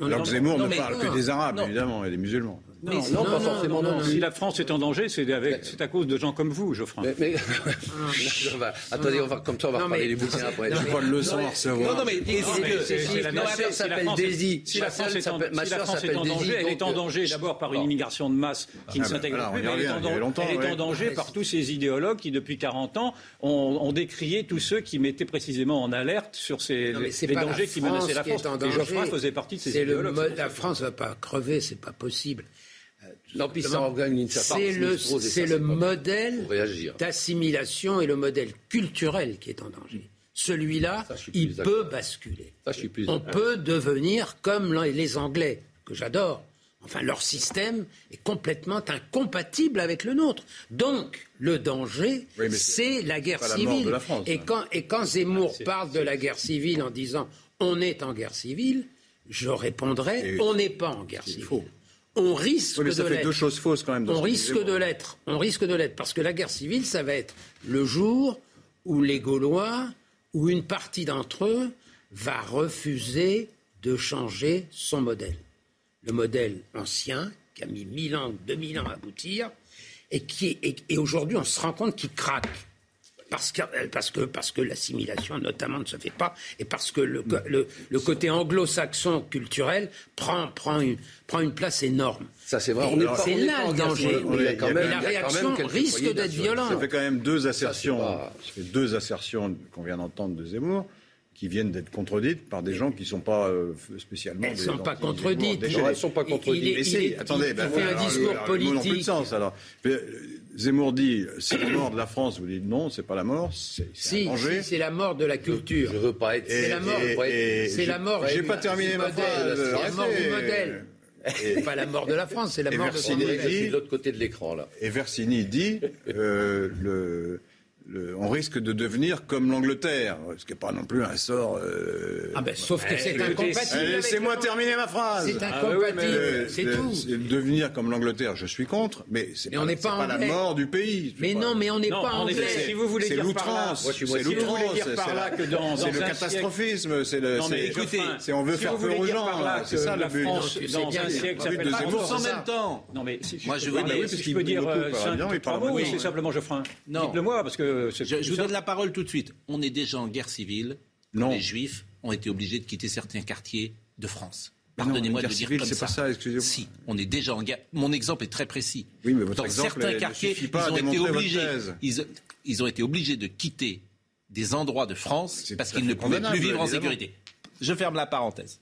Alors Zemmour ne parle que des Arabes, évidemment, et des musulmans. Non, non, pas forcément. Non, Si la France est en danger, c'est à cause de gens comme vous, Geoffroy. Mais, mais... attendez, on va, comme ça, on va non, reparler des bouquins après. Je pas le leçon à recevoir. Non, non, mais ma s'appelle Daisy. Si la France est en danger, elle est en danger d'abord par une immigration de masse qui ne s'intègre plus, mais elle est en danger par tous ces idéologues qui, depuis 40 ans, ont décrié tous ceux qui mettaient précisément en alerte sur ces dangers qui menaçaient la France. Et Geoffroy faisait partie de ces idéologues. La France ne va pas crever, c'est pas possible. Non, puis ça une C'est le, c'est le modèle d'assimilation et le modèle culturel qui est en danger. Celui-là, il peut basculer. Ça, je suis plus On peut devenir comme les Anglais, que j'adore. Enfin, leur système est complètement incompatible avec le nôtre. Donc, le danger, c'est la guerre civile. La France, et, hein. quand, et quand Zemmour parle de la guerre civile en disant on est en guerre civile, je répondrai on n'est pas en guerre civile on risque oui, mais ça de fait deux choses fausses quand même. On risque de l'être. On risque de l'être parce que la guerre civile, ça va être le jour où les Gaulois ou une partie d'entre eux va refuser de changer son modèle. Le modèle ancien qui a mis mille ans, 2000 ans à aboutir et qui et, et aujourd'hui on se rend compte qu'il craque parce que, parce que, parce que l'assimilation notamment ne se fait pas et parce que le, le, le côté anglo-saxon culturel prend, prend, une, prend une place énorme. Ça, c'est vrai. C'est là le danger. Mais la réaction risque d'être violente. Ça fait quand même deux assertions, ça, fait deux assertions qu'on vient d'entendre de Zemmour qui viennent d'être contredites par des gens qui ne sont pas euh, spécialement. Elles ne sont pas contredites. Non, elles ne sont pas contredites. Il, il, il, attendez, il, ben, fait un discours alors, politique. plus de sens alors. Zemmour dit c'est la mort de la France. Vous dites non, c'est pas la mort, c'est si, un danger. Si, c'est la mort de la culture. Je, je veux pas être. C'est la mort. C'est la mort. J'ai pas terminé ma phrase. C'est la mort du modèle. C'est pas la mort de la France, c'est la mort Versini de de l'autre côté de l'écran là. Et Versini dit euh, le le, on risque de devenir comme l'Angleterre, ce qui n'est pas non plus un sort. Euh, ah ben, sauf que c'est incompatible. Laissez-moi terminer ma phrase. C'est incompatible, ah, oui, c'est tout. Devenir comme l'Angleterre, je suis contre, mais c'est pas, on pas, pas la mort du pays. Mais non, mais on n'est pas anglais. Si vous voulez c'est l'outrance, c'est l'outrance, c'est le catastrophisme, c'est le. Non mais écoutez, on veut faire peur aux gens. C'est ça le but. Dans un siècle, ça en même temps. Non mais moi je veux dire, si je peux dire trois mots, c'est simplement Geoffrin. Dites-le-moi parce que je, vous donne la parole tout de suite. On est déjà en guerre civile. Non. Les Juifs ont été obligés de quitter certains quartiers de France. Pardonnez-moi de dire comme ça. Pas ça excusez-moi. Si, on est déjà en guerre. Mon exemple est très précis. Oui, mais votre Dans exemple certains quartiers, ils ont été obligés. Ils, ils, ont été obligés de quitter des endroits de France parce qu'ils ne pouvaient plus vivre en sécurité. Je ferme la parenthèse.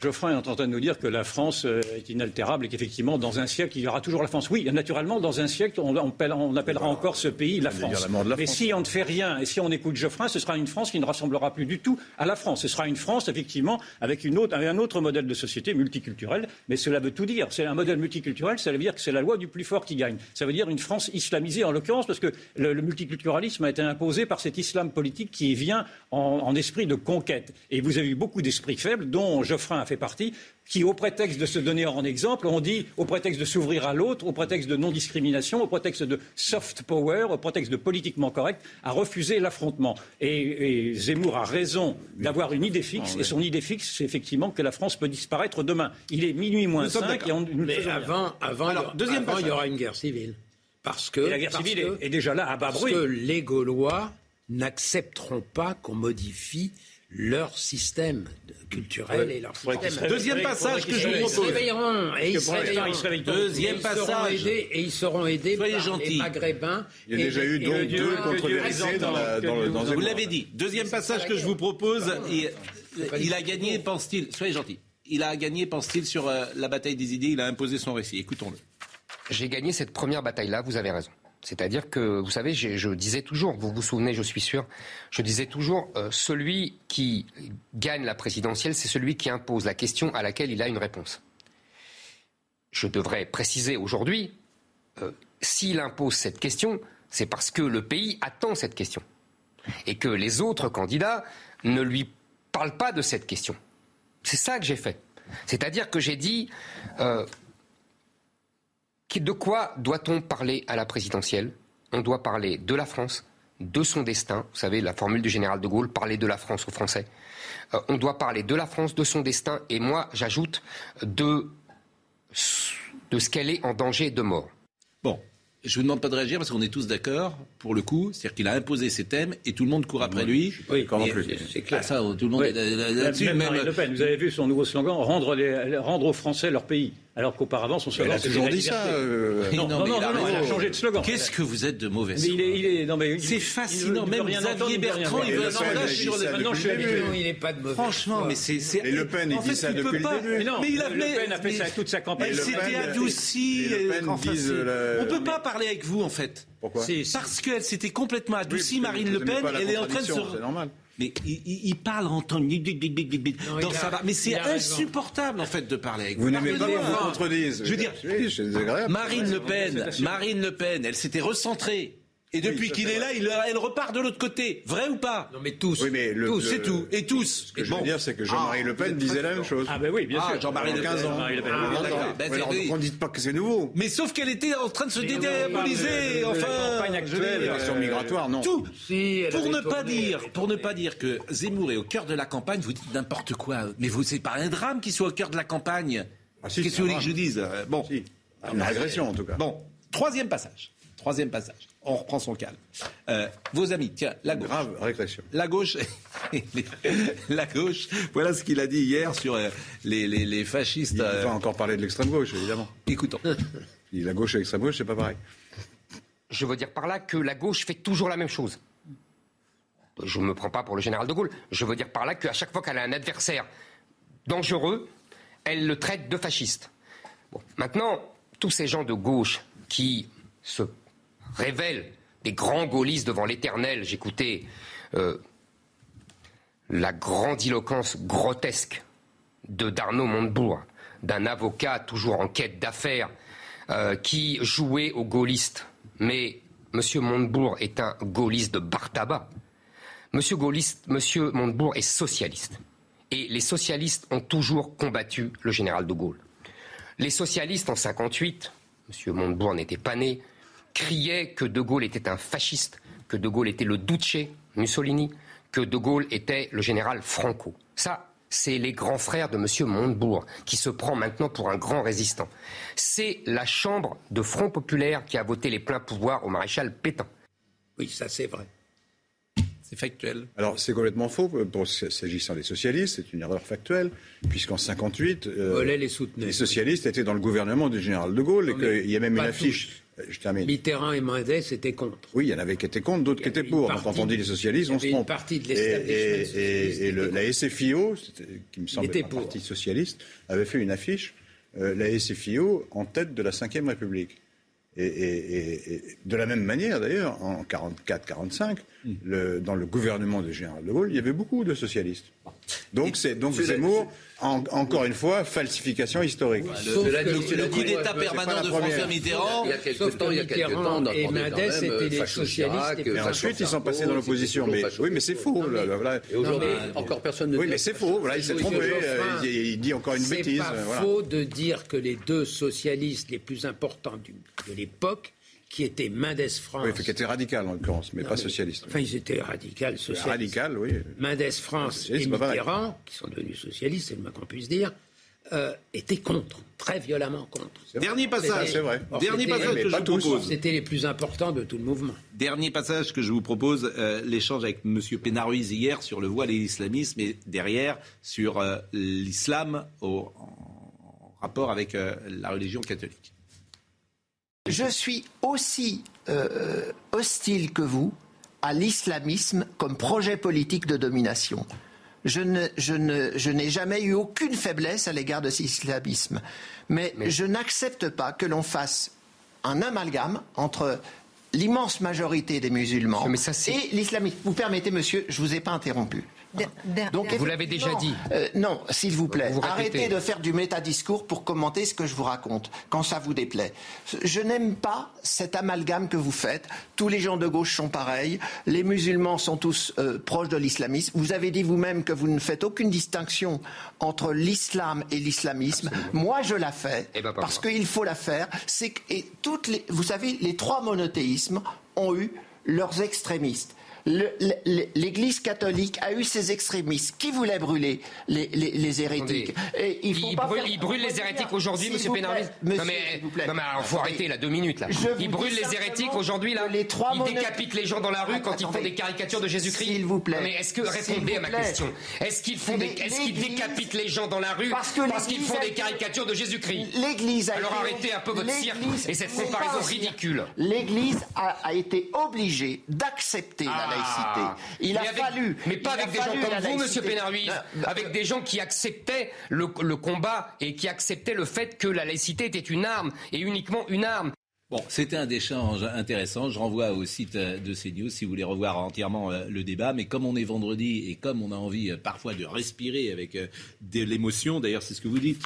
Geoffroy est en train de nous dire que la France euh, est inaltérable et qu'effectivement, dans un siècle, il y aura toujours la France. Oui, naturellement, dans un siècle, on, on appellera encore ce pays la France. La Mais France. si on ne fait rien et si on écoute Geoffroy, ce sera une France qui ne rassemblera plus du tout à la France. Ce sera une France, effectivement, avec, une autre, avec un autre modèle de société multiculturelle. Mais cela veut tout dire. C'est un modèle multiculturel, ça veut dire que c'est la loi du plus fort qui gagne. Ça veut dire une France islamisée, en l'occurrence, parce que le, le, multiculturalisme a été imposé par cet islam politique qui vient en, en esprit de conquête. Et vous avez eu beaucoup d'esprits faibles, dont Geoffroy a fait partie, qui, au prétexte de se donner en exemple, ont dit, au prétexte de s'ouvrir à l'autre, au prétexte de non-discrimination, au prétexte de soft power, au prétexte de politiquement correct, a refusé l'affrontement. Et, et, Zemmour a raison d'avoir une idée fixe, ah, et son idée fixe, c'est effectivement que la France peut disparaître demain. Il est minuit moins 5 et on, nous Mais avant, avant, Alors, deuxième avant il y aura une guerre civile. Parce que, et la guerre civile que, est, est, déjà là à bas parce bruit. que les Gaulois n'accepteront pas qu'on modifie leur système culturel et leur système. Deuxième passage que je vous ils se propose. réveilleront. Et ils se réveilleront. ils se. Deuxième Et ils seront passage. aidés- Et ils seront aidés Soyez par gentils. les Maghrébins. Il y a déjà et- eu donc deux Dieu contre-vérités les dans, la, dans, le, dans Vous l'avez dit. Deuxième passage que je vous propose. Il, il a gagné, pense-t-il. Soyez gentil. Il a gagné, pense-t-il, sur euh, la bataille des idées. Il a imposé son récit. Écoutons-le. J'ai gagné cette première bataille-là, vous avez raison. C'est-à-dire que, vous savez, je disais toujours, vous vous souvenez, je suis sûr, je disais toujours, euh, celui qui gagne la présidentielle, c'est celui qui impose la question à laquelle il a une réponse. Je devrais préciser aujourd'hui, euh, s'il impose cette question, c'est parce que le pays attend cette question. Et que les autres candidats ne lui parlent pas de cette question. C'est ça que j'ai fait. C'est-à-dire que j'ai dit, euh, de quoi doit-on parler à la présidentielle? On doit parler de la France, de son destin. Vous savez, la formule du général de Gaulle, parler de la France aux Français. Euh, on doit parler de la France, de son destin, et moi, j'ajoute de, de ce qu'elle est en danger de mort. Bon. Je vous demande pas de réagir parce qu'on est tous d'accord pour le coup. C'est-à-dire qu'il a imposé ses thèmes et tout le monde court après lui. Oui, c'est clair. Ah, ça, tout le monde Oui. est là-dessus. même même- Marine Le Pen, vous avez vu son nouveau slogan rendre, les- rendre aux Français leur pays. Alors qu'auparavant, son Elle slogan a c'était toujours dit ça. liberté. euh, Non, non, non, il a non, elle a changé de slogan. Qu'est-ce que vous êtes de mauvais Mais il est, il est- non, mais C'est il fascinant. il Même veut rien Xavier Bertrand, il veut a sur ça les. depuis Maintenant, je suis le habitué. Non, il n'est pas de mauvais. Franchement, mais c'est. c'est- Et Le Pen, il dit ça il peut depuis le pas- début. Mais non, il a Le fait- Pen a fait ça toute sa campagne. Et Il Le s'était Pen- adouci. et Le Pen euh, enfin, disent, c'est- euh, On peut pas parler avec vous en fait. Pourquoi Parce qu'elle s'était complètement adoucie, Marine Le Pen, elle est en train de se. C'est normal. Mais il, il- il parle en temps. dans sa barre. Mais c'est insupportable en fait de parler avec vous. Vous n'aimez pas vous contredise. Je veux dire, Oui, c'est désagréable. Marine Le Pen, Marine Le Pen, elle s'était recentrée. Et depuis qu'il est là, il- elle repart de l'autre côté. Vrai ou pas? Non, mais tous. Oui, mais le- Tous, le- c'est tout. Et tous. Ce que je veux dire, c'est que Jean-Marie Ah, Le Pen disait la même chose. Ah ben oui, bien Ah, sûr. Jean-Marie Le Pen. 15 ans. Le Pen. Ah, d'accord. Ben, Alors, qu'on ne dise pas que c'est nouveau. Mais sauf qu'elle était en train de se dédiaboliser. on de la Enfin, campagne actuelle, La question migratoire, non. tout. Si, Pour ne pas dire, pour ne pas dire que Zemmour est au cœur de la campagne, vous dites n'importe quoi. Mais vous, c'est pas un drame qu'il soit au cœur de la campagne. Ah, Qu'est-ce que vous voulez que je dise? Bon, Si. Une régression, en tout cas. bon, troisième passage. Troisième passage. On reprend son calme. Euh, vos amis, tiens, la gauche. Grave régression. La gauche, la gauche. Voilà ce qu'il a dit hier sur euh, les, les- les fascistes. Il euh, va encore parler de l'extrême gauche, évidemment. Écoutons. Il- La gauche et l'extrême gauche, c'est pas pareil. Je veux dire par là que la gauche fait toujours la même chose. Je ne me prends pas pour le général de Gaulle. Je veux dire par là qu'à chaque fois qu'elle a un adversaire dangereux, elle le traite de fasciste. Bon, maintenant, tous ces gens de gauche qui se révèlent des grands gaullistes devant l'éternel, j'écoutais euh, la grandiloquence grotesque de Darnaud Montebourg, d'un avocat toujours en quête d'affaires, euh, qui jouait aux gaullistes. Mais M. Montebourg est un gaulliste de bar tabac. Monsieur, Gaulliste, Monsieur Montebourg est socialiste. Et les socialistes ont toujours combattu le général de Gaulle. Les socialistes en 58, M. Montebourg n'était pas né, criaient que de Gaulle était un fasciste, que de Gaulle était le Duce, Mussolini, que de Gaulle était le général Franco. Ça, c'est les grands frères de M. Montebourg, qui se prend maintenant pour un grand résistant. C'est la Chambre de Front Populaire qui a voté les pleins pouvoirs au maréchal Pétain. Oui, ça c'est vrai. C'est factuel. Alors, c'est complètement faux. Pour, s'agissant des socialistes, c'est une erreur factuelle, puisqu'en 58, euh, les socialistes étaient dans le gouvernement du général de Gaulle, Non, et qu'il y a même une affiche. Euh, Je termine. Mitterrand et Mendes étaient contre. Oui, il y en avait qui étaient contre, d'autres qui étaient pour. partie- Quand on dit les socialistes, on se avait une trompe. partie de Et- et, et- le- la SFIO, qui me semble un parti socialiste, avait fait une affiche, euh, la SFIO en tête de la Ve République. Et de la même manière, d'ailleurs, en 44-45, le- dans le gouvernement du général de Gaulle, il y avait beaucoup de socialistes. Donc, c'est donc Zemmour, en- encore une fois, falsification historique. Le- coup d'État c'est permanent de François. Mitterrand. Il y a quelques Sauf temps, que il y a quelques Mitterrand temps, et étaient euh, les socialistes Et Facho ensuite, ils sont passés dans c'était l'opposition. Mais, oui, mais c'est faux. Non, mais- là, là, voilà. Et aujourd'hui, encore personne ne Oui, dit- mais c'est faux. Voilà, il s'est Oui, trompé. Euh, il, il dit encore une C'est bêtise. pas euh, faux de dire que les deux socialistes les plus importants de l'époque, qui étaient Mendes France. Oui, qui était radical en l'occurrence, mais Non, pas mais- socialiste. Enfin, ils étaient radicaux, socialistes. Radical, oui. Mendes France et. Mitterrand, qui sont devenus socialistes, c'est le moins qu'on puisse dire, euh, étaient contre, très violemment contre. Dernier passage, c'est vrai. Dernier C'était- passage mais que je vous propose. C'était les plus importants de tout le mouvement. Dernier passage que je vous propose, euh, l'échange avec M. Pénaruiz hier sur le voile et l'islamisme, et derrière sur euh, l'islam en rapport avec euh, la religion catholique. Je suis aussi euh, hostile que vous à l'islamisme comme projet politique de domination. Je ne- je ne- je n'ai jamais eu aucune faiblesse à l'égard de cet islamisme. Mais, je n'accepte pas que l'on fasse un amalgame entre l'immense majorité des musulmans Mais ça, c'est- et l'islamisme. Vous permettez, monsieur, je vous ai pas interrompu. Donc, Vous l'avez déjà dit. euh, non, s'il vous plaît, Vous arrêtez de faire du métadiscours pour commenter ce que je vous raconte, quand ça vous déplaît. Je n'aime pas cet amalgame que vous faites. Tous les gens de gauche sont pareils. Les musulmans sont tous euh, proches de l'islamisme. Vous avez dit vous-même que vous ne faites aucune distinction entre l'islam et l'islamisme. Moi, je la fais Eh ben, parce qu'il faut la faire. C'est que- et toutes les, vous savez, les trois monothéismes ont eu leurs extrémistes. L'Église catholique a eu ses extrémistes qui voulaient brûler les, les- les hérétiques. Et il faut Il pas brûle, faire- il brûle les hérétiques aujourd'hui, monsieur Pénarvis Non mais, non mais alors faut arrêter là, deux minutes là. Je Il vous brûle dis les hérétiques aujourd'hui là. les trois Il mono- décapite les gens dans la rue quand ils font des caricatures de Jésus-Christ. S'il vous plaît. Non, mais est-ce que répondez à ma question Est-ce qu'ils font des, est-ce qu'ils décapitent les gens dans la rue Parce que qu'ils font des caricatures de Jésus-Christ L'Église a Alors été- arrêtez un peu votre cirque et cette comparaison ridicule. L'Église a, a été obligée d'accepter la Ah. Laïcité. Il Mais a avec- fallu. Mais pas avec des gens comme vous, monsieur. Pénaruiz. Non, bah, Avec des gens qui acceptaient le, le combat et qui acceptaient le fait que la laïcité était une arme et uniquement une arme. Bon, c'était un échange intéressant. Je renvoie au site euh, de CNews si vous voulez revoir entièrement euh, le débat. Mais comme on est vendredi et comme on a envie euh, parfois de respirer avec euh, de l'émotion, d'ailleurs c'est ce que vous dites.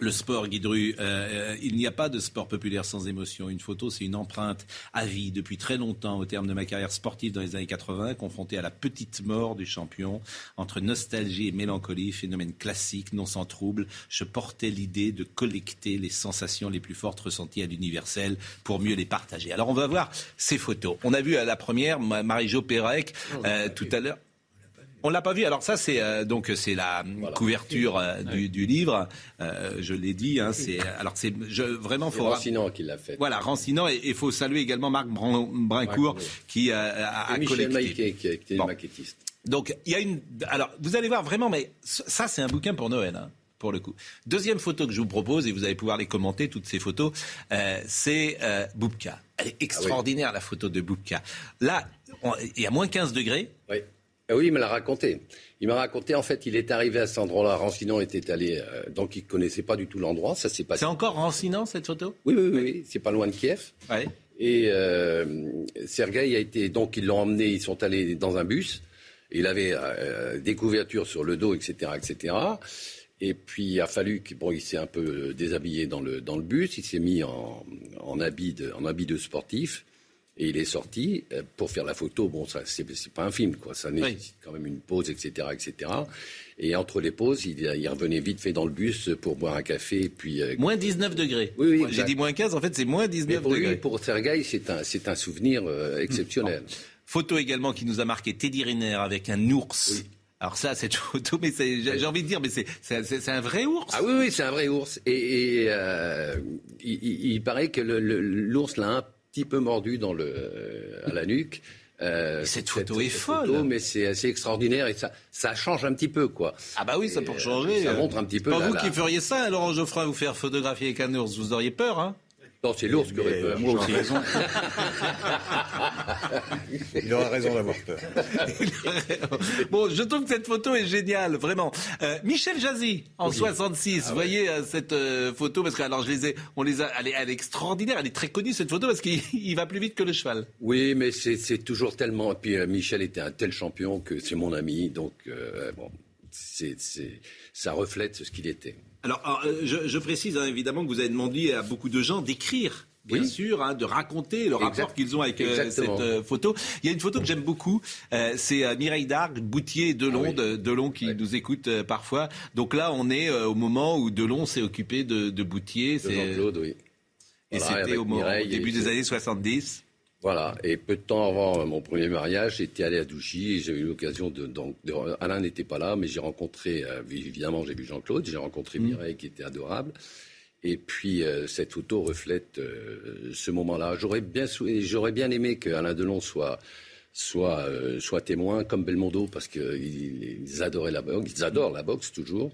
Le sport, Guidru, euh, euh, il n'y a pas de sport populaire sans émotion. Une photo, c'est une empreinte à vie depuis très longtemps au terme de ma carrière sportive dans les années 80, confrontée à la petite mort du champion. Entre nostalgie et mélancolie, phénomène classique, non sans trouble, je portais l'idée de collecter les sensations les plus fortes ressenties à l'universel pour mieux les partager. Alors on va voir ces photos. On a vu à la première Ma- Marie-Jo Pérec euh, tout à l'heure. On l'a pas vu. Alors ça, c'est euh, donc c'est la couverture euh, du, du livre. Euh, je l'ai dit. Hein, c'est alors c'est je, vraiment faut Rancinan qui l'a fait. voilà rancinant et il faut saluer également Marc Brincourt qui a, Et Michel collecté. Qui a été Bon. maquettiste. Donc il y a une. Alors vous allez voir vraiment, mais ça c'est un bouquin pour Noël. hein, pour le coup. Deuxième photo que je vous propose, et vous allez pouvoir les commenter, toutes ces photos, c'est Boubka. Elle est extraordinaire, la photo de Boubka. Là, on- il y a moins 15 degrés. Oui. Ah oui, il me l'a raconté. Il m'a raconté, en fait, il est arrivé à cet endroit-là. Rancinon était allé, euh, donc il connaissait pas du tout l'endroit. Ça s'est passé. C'est encore rancinant, cette photo? Oui, oui, oui, oui. C'est pas loin de Kiev. Ouais. Et euh, Sergueï a été, donc ils l'ont emmené, ils sont allés dans un bus. Il avait euh, des couvertures sur le dos, etc., etc. Et puis il a fallu qu'il bon, il s'est un peu déshabillé dans le dans le bus. Il s'est mis en, en habit de en habit de sportif. Et il est sorti euh, pour faire la photo. Bon, ça, c'est, c'est pas un film, quoi. Ça nécessite quand même une pause, etc., etc. Et entre les pauses, il, il revenait vite fait dans le bus pour boire un café. Puis, euh, Moins 19 degrés. Oui, oui, Moi, J'ai dit moins 15, en fait c'est moins mais 19 pour lui, degrés. pour Sergueï, c'est un, c'est un souvenir euh, exceptionnel. Photo également qui nous a marqué Teddy Riner avec un ours. Alors ça, cette photo, mais c'est- j'ai envie de dire, mais c'est c'est- c'est- c'est un vrai ours. Ah oui, oui, c'est un vrai ours. Et, et, euh, il, il- il paraît que le- le- l'ours l'a un petit peu mordu dans le, à la nuque. Euh, cette photo est folle. photo, mais c'est assez extraordinaire et ça, ça change un petit peu, quoi. Ah bah oui, ça Et, euh, changer. Ça euh, montre un petit peu. Pas vous la- qui feriez ça, Laurent Geoffroy, vous faire photographier avec un ours, vous auriez peur, hein? Non, c'est l'ours qui aurait peur. Moi aussi. Il aura raison d'avoir peur. Bon, je trouve que cette photo est géniale, vraiment. Euh, Michel Jazzy, en 66, Ah vous voyez euh, cette euh, photo, parce que alors je les ai, on les a, elle est, elle est extraordinaire, elle est très connue cette photo parce qu'il il va plus vite que le cheval. Oui, mais c'est toujours tellement. Et puis euh, Michel était un tel champion que c'est mon ami, donc euh, bon, c'est- ça reflète ce qu'il était. Alors, alors, euh, je, je précise hein, évidemment que vous avez demandé à beaucoup de gens d'écrire. Bien Oui. sûr, hein, de raconter le rapport qu'ils ont avec euh, cette euh, photo. Il y a une photo que j'aime beaucoup, euh, c'est Mireille Darc, Boutier Delon, Ah oui. de, Delon qui Ouais. nous écoute parfois. Donc là, on est au moment où Delon s'est occupé de, de Boutier. De Jean-Claude, oui. Et Voilà, c'était au, moment- au Mireille début des années 70. Voilà, et peu de temps avant mon premier mariage, j'étais allé à Douchy et j'ai eu l'occasion de, donc, de- Alain n'était pas là, mais j'ai rencontré, euh, évidemment, j'ai vu Jean-Claude, j'ai rencontré Mireille qui était adorable. Et puis euh, cette photo reflète euh, ce moment-là. J'aurais bien, j'aurais bien aimé que Alain Delon soit soit euh, soit témoin comme Belmondo parce qu'ils ils adoraient la boxe, ils adorent la boxe toujours.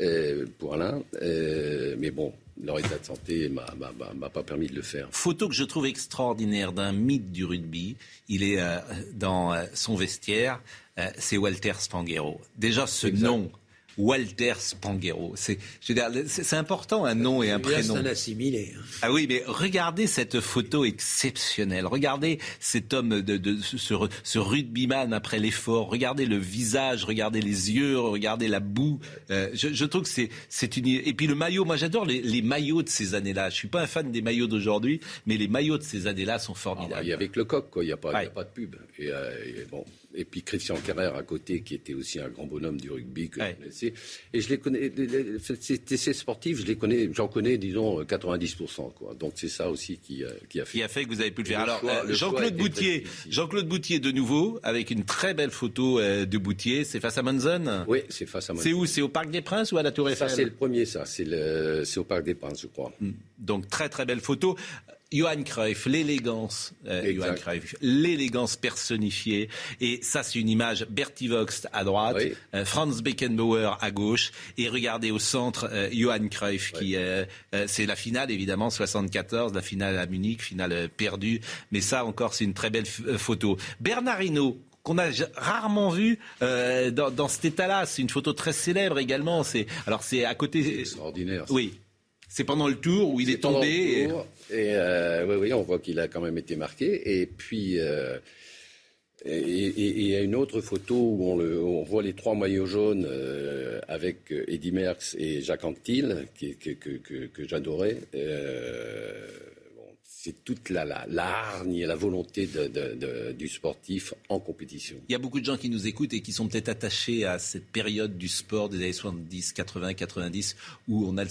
euh, pour Alain, Euh, mais bon, leur état de santé m'a pas permis de le faire. Photo que je trouve extraordinaire d'un mythe du rugby. Il est euh, dans euh, son vestiaire. Euh, c'est Walter Spanghero. Déjà, ce nom, Walter Spanghero, c'est, je veux dire, c'est important un nom et un Là, c'est prénom. un assimilé. hein. Ah oui, mais regardez cette photo exceptionnelle. Regardez cet homme, de, de- ce, ce- ce rugbyman après l'effort. Regardez le visage, regardez les yeux, regardez la boue. Euh, je, je trouve que c'est, c'est une. Et puis le maillot, moi j'adore les, les maillots de ces années-là. Je suis pas un fan des maillots d'aujourd'hui, mais les maillots de ces années-là sont Ah, formidables. bah, il y avait que le coq, quoi. Il n'y a, pas- il y Ouais. a pas de pub. Et, euh, et bon. Et puis Christian Carrère à côté, qui était aussi un grand bonhomme du rugby que Ouais. je connaissais. Et je les connais. Ces sportifs, je les connais. J'en connais, disons, 90%. Quoi. Donc c'est ça aussi qui, euh, qui a fait. qui a fait que vous avez pu le faire. Le Alors, euh, Jean-Claude Boutier. Jean-Claude Boutier de nouveau, avec une très belle photo euh, de Boutier. C'est face à Monzon Oui, c'est face à moi. C'est où? C'est au Parc des Princes ou à la Tour Ça, Eiffel? c'est le premier, ça. C'est au Parc des Princes, je crois. Donc très très belle photo. Johan Cruyff, l'élégance, euh. Johan Cruyff, l'élégance personnifiée. Et ça, c'est une image. Bertie Vox à droite, Oui. euh, Franz Beckenbauer à gauche, et regardez au centre euh, Johan Cruyff, qui euh, euh, c'est la finale évidemment 74, la finale à Munich, finale perdue. Mais ça encore, c'est une très belle photo. Bernard Hinault, qu'on a rarement vu euh, dans, dans cet état-là. C'est une photo très célèbre également. C'est alors c'est à côté. Extraordinaire. Oui. C'est pendant le tour où il est, tombé. le et- tour, Et, euh, oui, oui, on voit qu'il a quand même été marqué. Et puis, euh, et il y a une autre photo où on, le- où on voit les trois maillots jaunes euh, avec Eddy Merckx et Jacques Anquetil, qui, que, que, que, que j'adorais. Euh, c'est toute la, la, la hargne et la volonté de, de- de- du sportif en compétition. Il y a beaucoup de gens qui nous écoutent et qui sont peut-être attachés à cette période du sport des années 70, 80, 90, où on, a,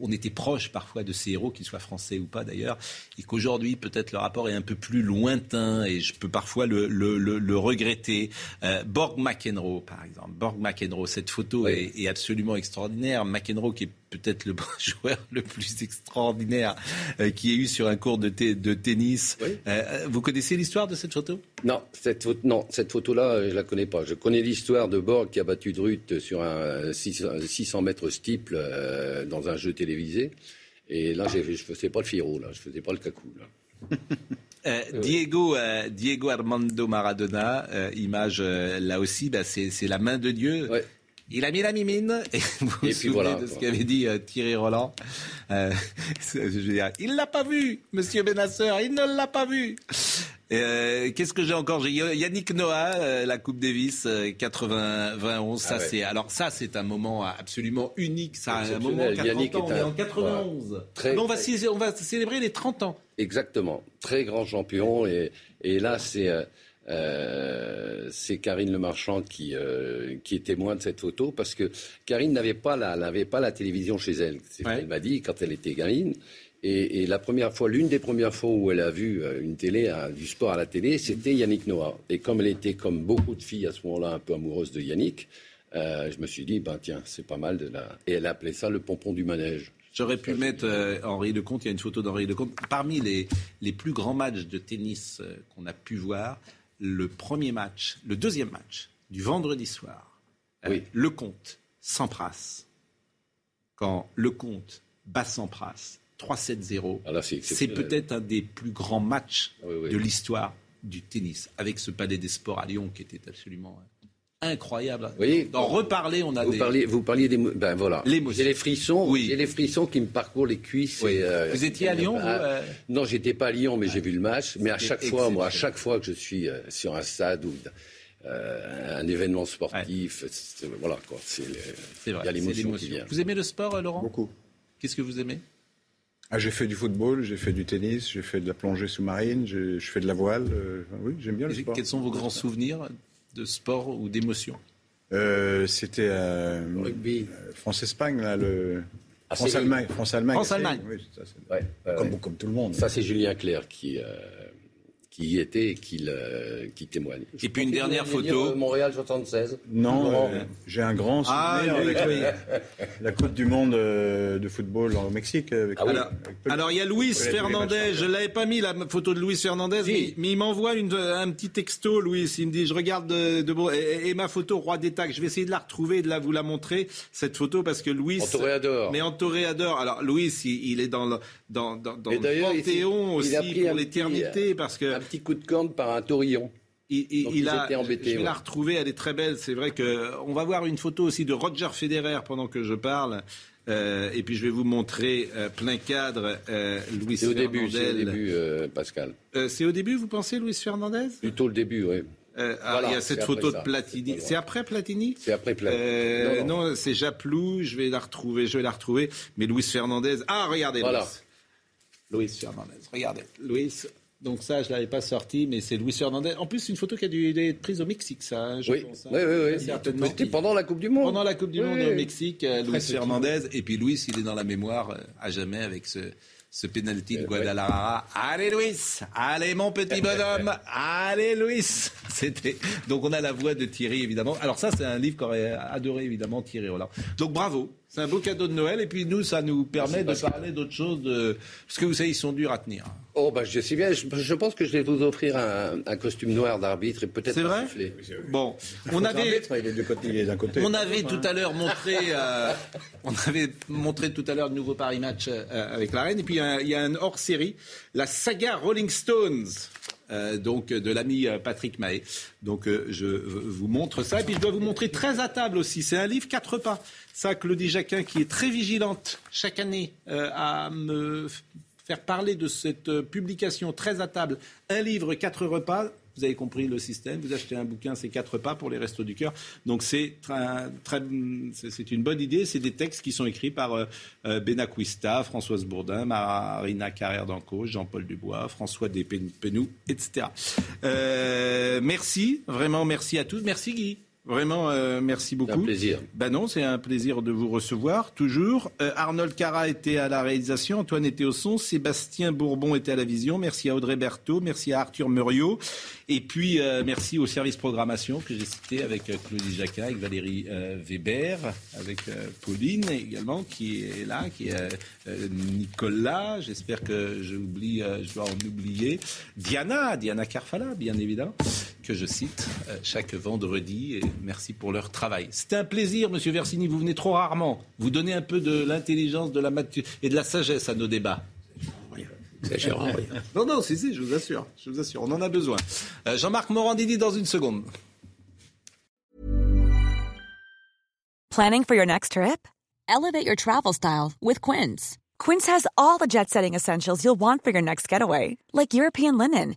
on était proche parfois de ces héros, qu'ils soient français ou pas d'ailleurs, et qu'aujourd'hui peut-être le rapport est un peu plus lointain et je peux parfois le, le- le- le regretter. Euh, Borg McEnroe, par exemple. Borg McEnroe, cette photo Oui. est, est absolument extraordinaire. McEnroe qui est peut-être le joueur le plus extraordinaire euh, qui ait eu sur un cours de, tennis. Oui. Euh, vous connaissez l'histoire de cette photo? Non, cette photo, non, cette photo-là, je la connais pas. Je connais l'histoire de Borg qui a battu Drut sur un 600, 600 mètres steeple euh, dans un jeu télévisé. Et là, j'ai- je faisais pas le Firo, là, je faisais pas le cacou. Là. Euh, Diego, euh, Diego Armando Maradona, euh, image euh, là aussi, bah, c'est c'est la main de Dieu. Ouais. Il a mis la mimine. Et vous vous puis souvenez voilà, de ce qu'avait dit euh, Thierry Roland. Euh, je veux dire, il l'a pas vu, Monsieur Benacer, il ne l'a pas vu. Euh, Qu'est-ce que j'ai encore? J'ai Yannick Noah, la Coupe Davis euh, 80-21. Ça Ah ouais. c'est alors ça c'est un moment absolument unique. Ça, un moment 40 Yannick ans. est On est en 91. Très- Mais on va, cé- on va célébrer les 30 ans. Exactement. Très grand champion. Et, et là, c'est euh, c'est Karine Le Marchand qui, euh, qui est témoin de cette photo parce que Karine n'avait pas la, n'avait pas la télévision chez elle. C'est ce qu'elle m'a dit quand elle était gamine. Et, et la première fois, l'une des premières fois où elle a vu euh, une télé, du sport à la télé, c'était Yannick Noah. Et comme elle était, comme beaucoup de filles à ce moment-là, un peu amoureuse de Yannick, euh, je me suis dit, ben tiens, c'est pas mal de la. Et elle appelait ça le pompon du manège. J'aurais pu mettre euh, Henri Lecomte, il y a une photo d'Henri Lecomte. Parmi les, les plus grands matchs de tennis euh, qu'on a pu voir, le premier match, le deuxième match du vendredi soir, euh, Oui. Lecomte, Sampras. Quand Lecomte bat Sampras 3-7-0, Ah c'est peut-être un des plus grands matchs Oui, oui. de l'histoire du tennis, avec ce palais des sports à Lyon qui était absolument incroyable. Oui. D'en reparler, on a Vous des... parliez, vous parliez des, ben voilà. L'émotion. J'ai les frissons. Oui. J'ai les frissons qui me parcourent les cuisses. Oui. et, euh, Vous étiez à Lyon, vous, ah, euh Non, j'étais pas à Lyon, mais j'ai vu le match. Mais à chaque fois, moi, à chaque fois que je suis euh, sur un stade ou euh, un événement sportif, c'est- voilà quoi. C'est le- C'est vrai, il y a c'est l'émotion qui vient. Vous aimez le sport, Laurent? Beaucoup. Qu'est-ce que vous aimez? Ah, j'ai fait du football, j'ai fait du tennis, j'ai fait de la plongée sous-marine, je, je fais de la voile. euh, oui, j'aime bien le sport. Quels sont vos grands souvenirs? De sport ou d'émotion Euh, C'était euh, Rugby. euh, France-Espagne, là, le. Ah, France-Allemagne. France-allemagne. France-Allemagne. Oui, Ouais, ouais, comme, ouais. comme tout le monde. Ça, c'est Julien Clerc qui, euh, qui y était et qui, le- qui témoigne. Et puis une dernière photo. euh, Montréal 76. Non, euh, j'ai un grand souvenir Ah, oui, avec oui. la Coupe du Monde euh, de football au Mexique. Avec, Alors, avec Pelé. alors, il y a Luis Fernandez, je l'avais pas mis la photo de Luis Fernandez, mais, mais il m'envoie un petit texto, Luis, il me dit je regarde de, de beau- et, et ma photo roi des tacs, je vais essayer de la retrouver et de la vous la montrer cette photo parce que Luis En toréador. mais en toréador. Alors Luis, il, il est dans le dans, dans, le il- panthéon il a aussi pris pour l'éternité petit, parce que Un petit coup de corne par un taurillon. il, il- il a, embêtés, je vais ouais. la retrouver, elle est très belle. C'est vrai que on va voir une photo aussi de Roger Federer pendant que je parle. Euh, et puis je vais vous montrer euh, plein cadre euh, Luis C'est au début, c'est au Fernandez. début, euh, Pascal. Euh, c'est au début, vous pensez, Luis Fernandez? Plutôt le début, oui. Euh, ah, Voilà, Il y a cette photo de Platini. C'est après Platini? C'est après Platini. Euh, Non, non, c'est Japlou. Je vais la retrouver. Je vais la retrouver. Mais Luis Fernandez. Ah, regardez. Voilà. Luis. Luis Fernandez. Regardez. Luis. Donc ça, je l'avais pas sorti, mais c'est Luis Fernandez. En plus, c'est une photo qui a dû être prise au Mexique, ça. hein, je Oui, pense, hein. oui, oui, oui. Certainement. C'était pendant la Coupe du Monde. Pendant la Coupe du Oui, Monde au Mexique, euh, Luis. Fernandez. Et puis Luis, il est dans la mémoire euh, à jamais avec ce, ce penalty de Euh, Guadalajara. Allez Luis, allez mon petit bonhomme, allez Luis. C'était donc on a la voix de Thierry évidemment. Alors ça c'est un livre qu'aurait adoré évidemment Thierry Roland. Donc bravo, c'est un beau cadeau de Noël et puis nous ça nous permet de parler d'autres choses de... parce que vous savez ils sont durs à tenir. Oh, bah, je sais bien. Je, je pense que je vais vous offrir un, un costume noir d'arbitre et peut-être C'est un vrai sifflet. Bon, on avait L'arbitre, il est de côté, il est d'un côté. On avait tout à l'heure montré, euh, on avait montré tout à l'heure le nouveau Paris Match euh, avec la Reine. Et puis il y y a un hors-série, la saga Rolling Stones. Euh, donc de l'ami euh, Patrick Mahé. Donc euh, je euh, vous montre ça et puis je dois vous montrer très à table aussi. C'est un livre quatre pas. Ça, Claudie Jacquin qui est très vigilante chaque année euh, à me faire parler de cette euh, publication très à table. Un livre, quatre repas. Vous avez compris le système. Vous achetez un bouquin, c'est quatre pas pour les restos du cœur. Donc c'est c'est une bonne idée. C'est des textes qui sont écrits par euh, euh, Benacquista, Françoise Bourdin, Marina Carrère d'Anco, Jean-Paul Dubois, François Despenou, etc. Euh, merci, vraiment merci à tous. Merci Guy. Vraiment, euh, merci beaucoup. un plaisir. Ben non, c'est un plaisir de vous recevoir, toujours. Euh, Arnold Cara était à la réalisation, Antoine était au son, Sébastien Bourbon était à la vision. Merci à Audrey Berthaud, merci à Arthur Muriot. Et puis, euh, merci au service programmation que j'ai cité avec euh, Claudie Jacquin, avec Valérie euh, Weber, avec euh, Pauline également, qui est là, qui est Nicolas. J'espère que j'oublie, euh, je dois en oublier. Diana, Diana Carfala, bien évidemment, que je cite euh, chaque vendredi. Et merci pour leur travail. C'était un plaisir, Monsieur Versini. Vous venez trop rarement. Vous donnez un peu de l'intelligence, de la maturité et de la sagesse à nos débats. Exagérant, oui. Non, non, si, si, je vous assure. Je vous assure, on en a besoin. Euh, Jean-Marc Morandini dans une seconde. Planning for your next trip? Elevate your travel style with Quince. Quince has all the jet setting essentials you'll want for your next getaway, like European linen,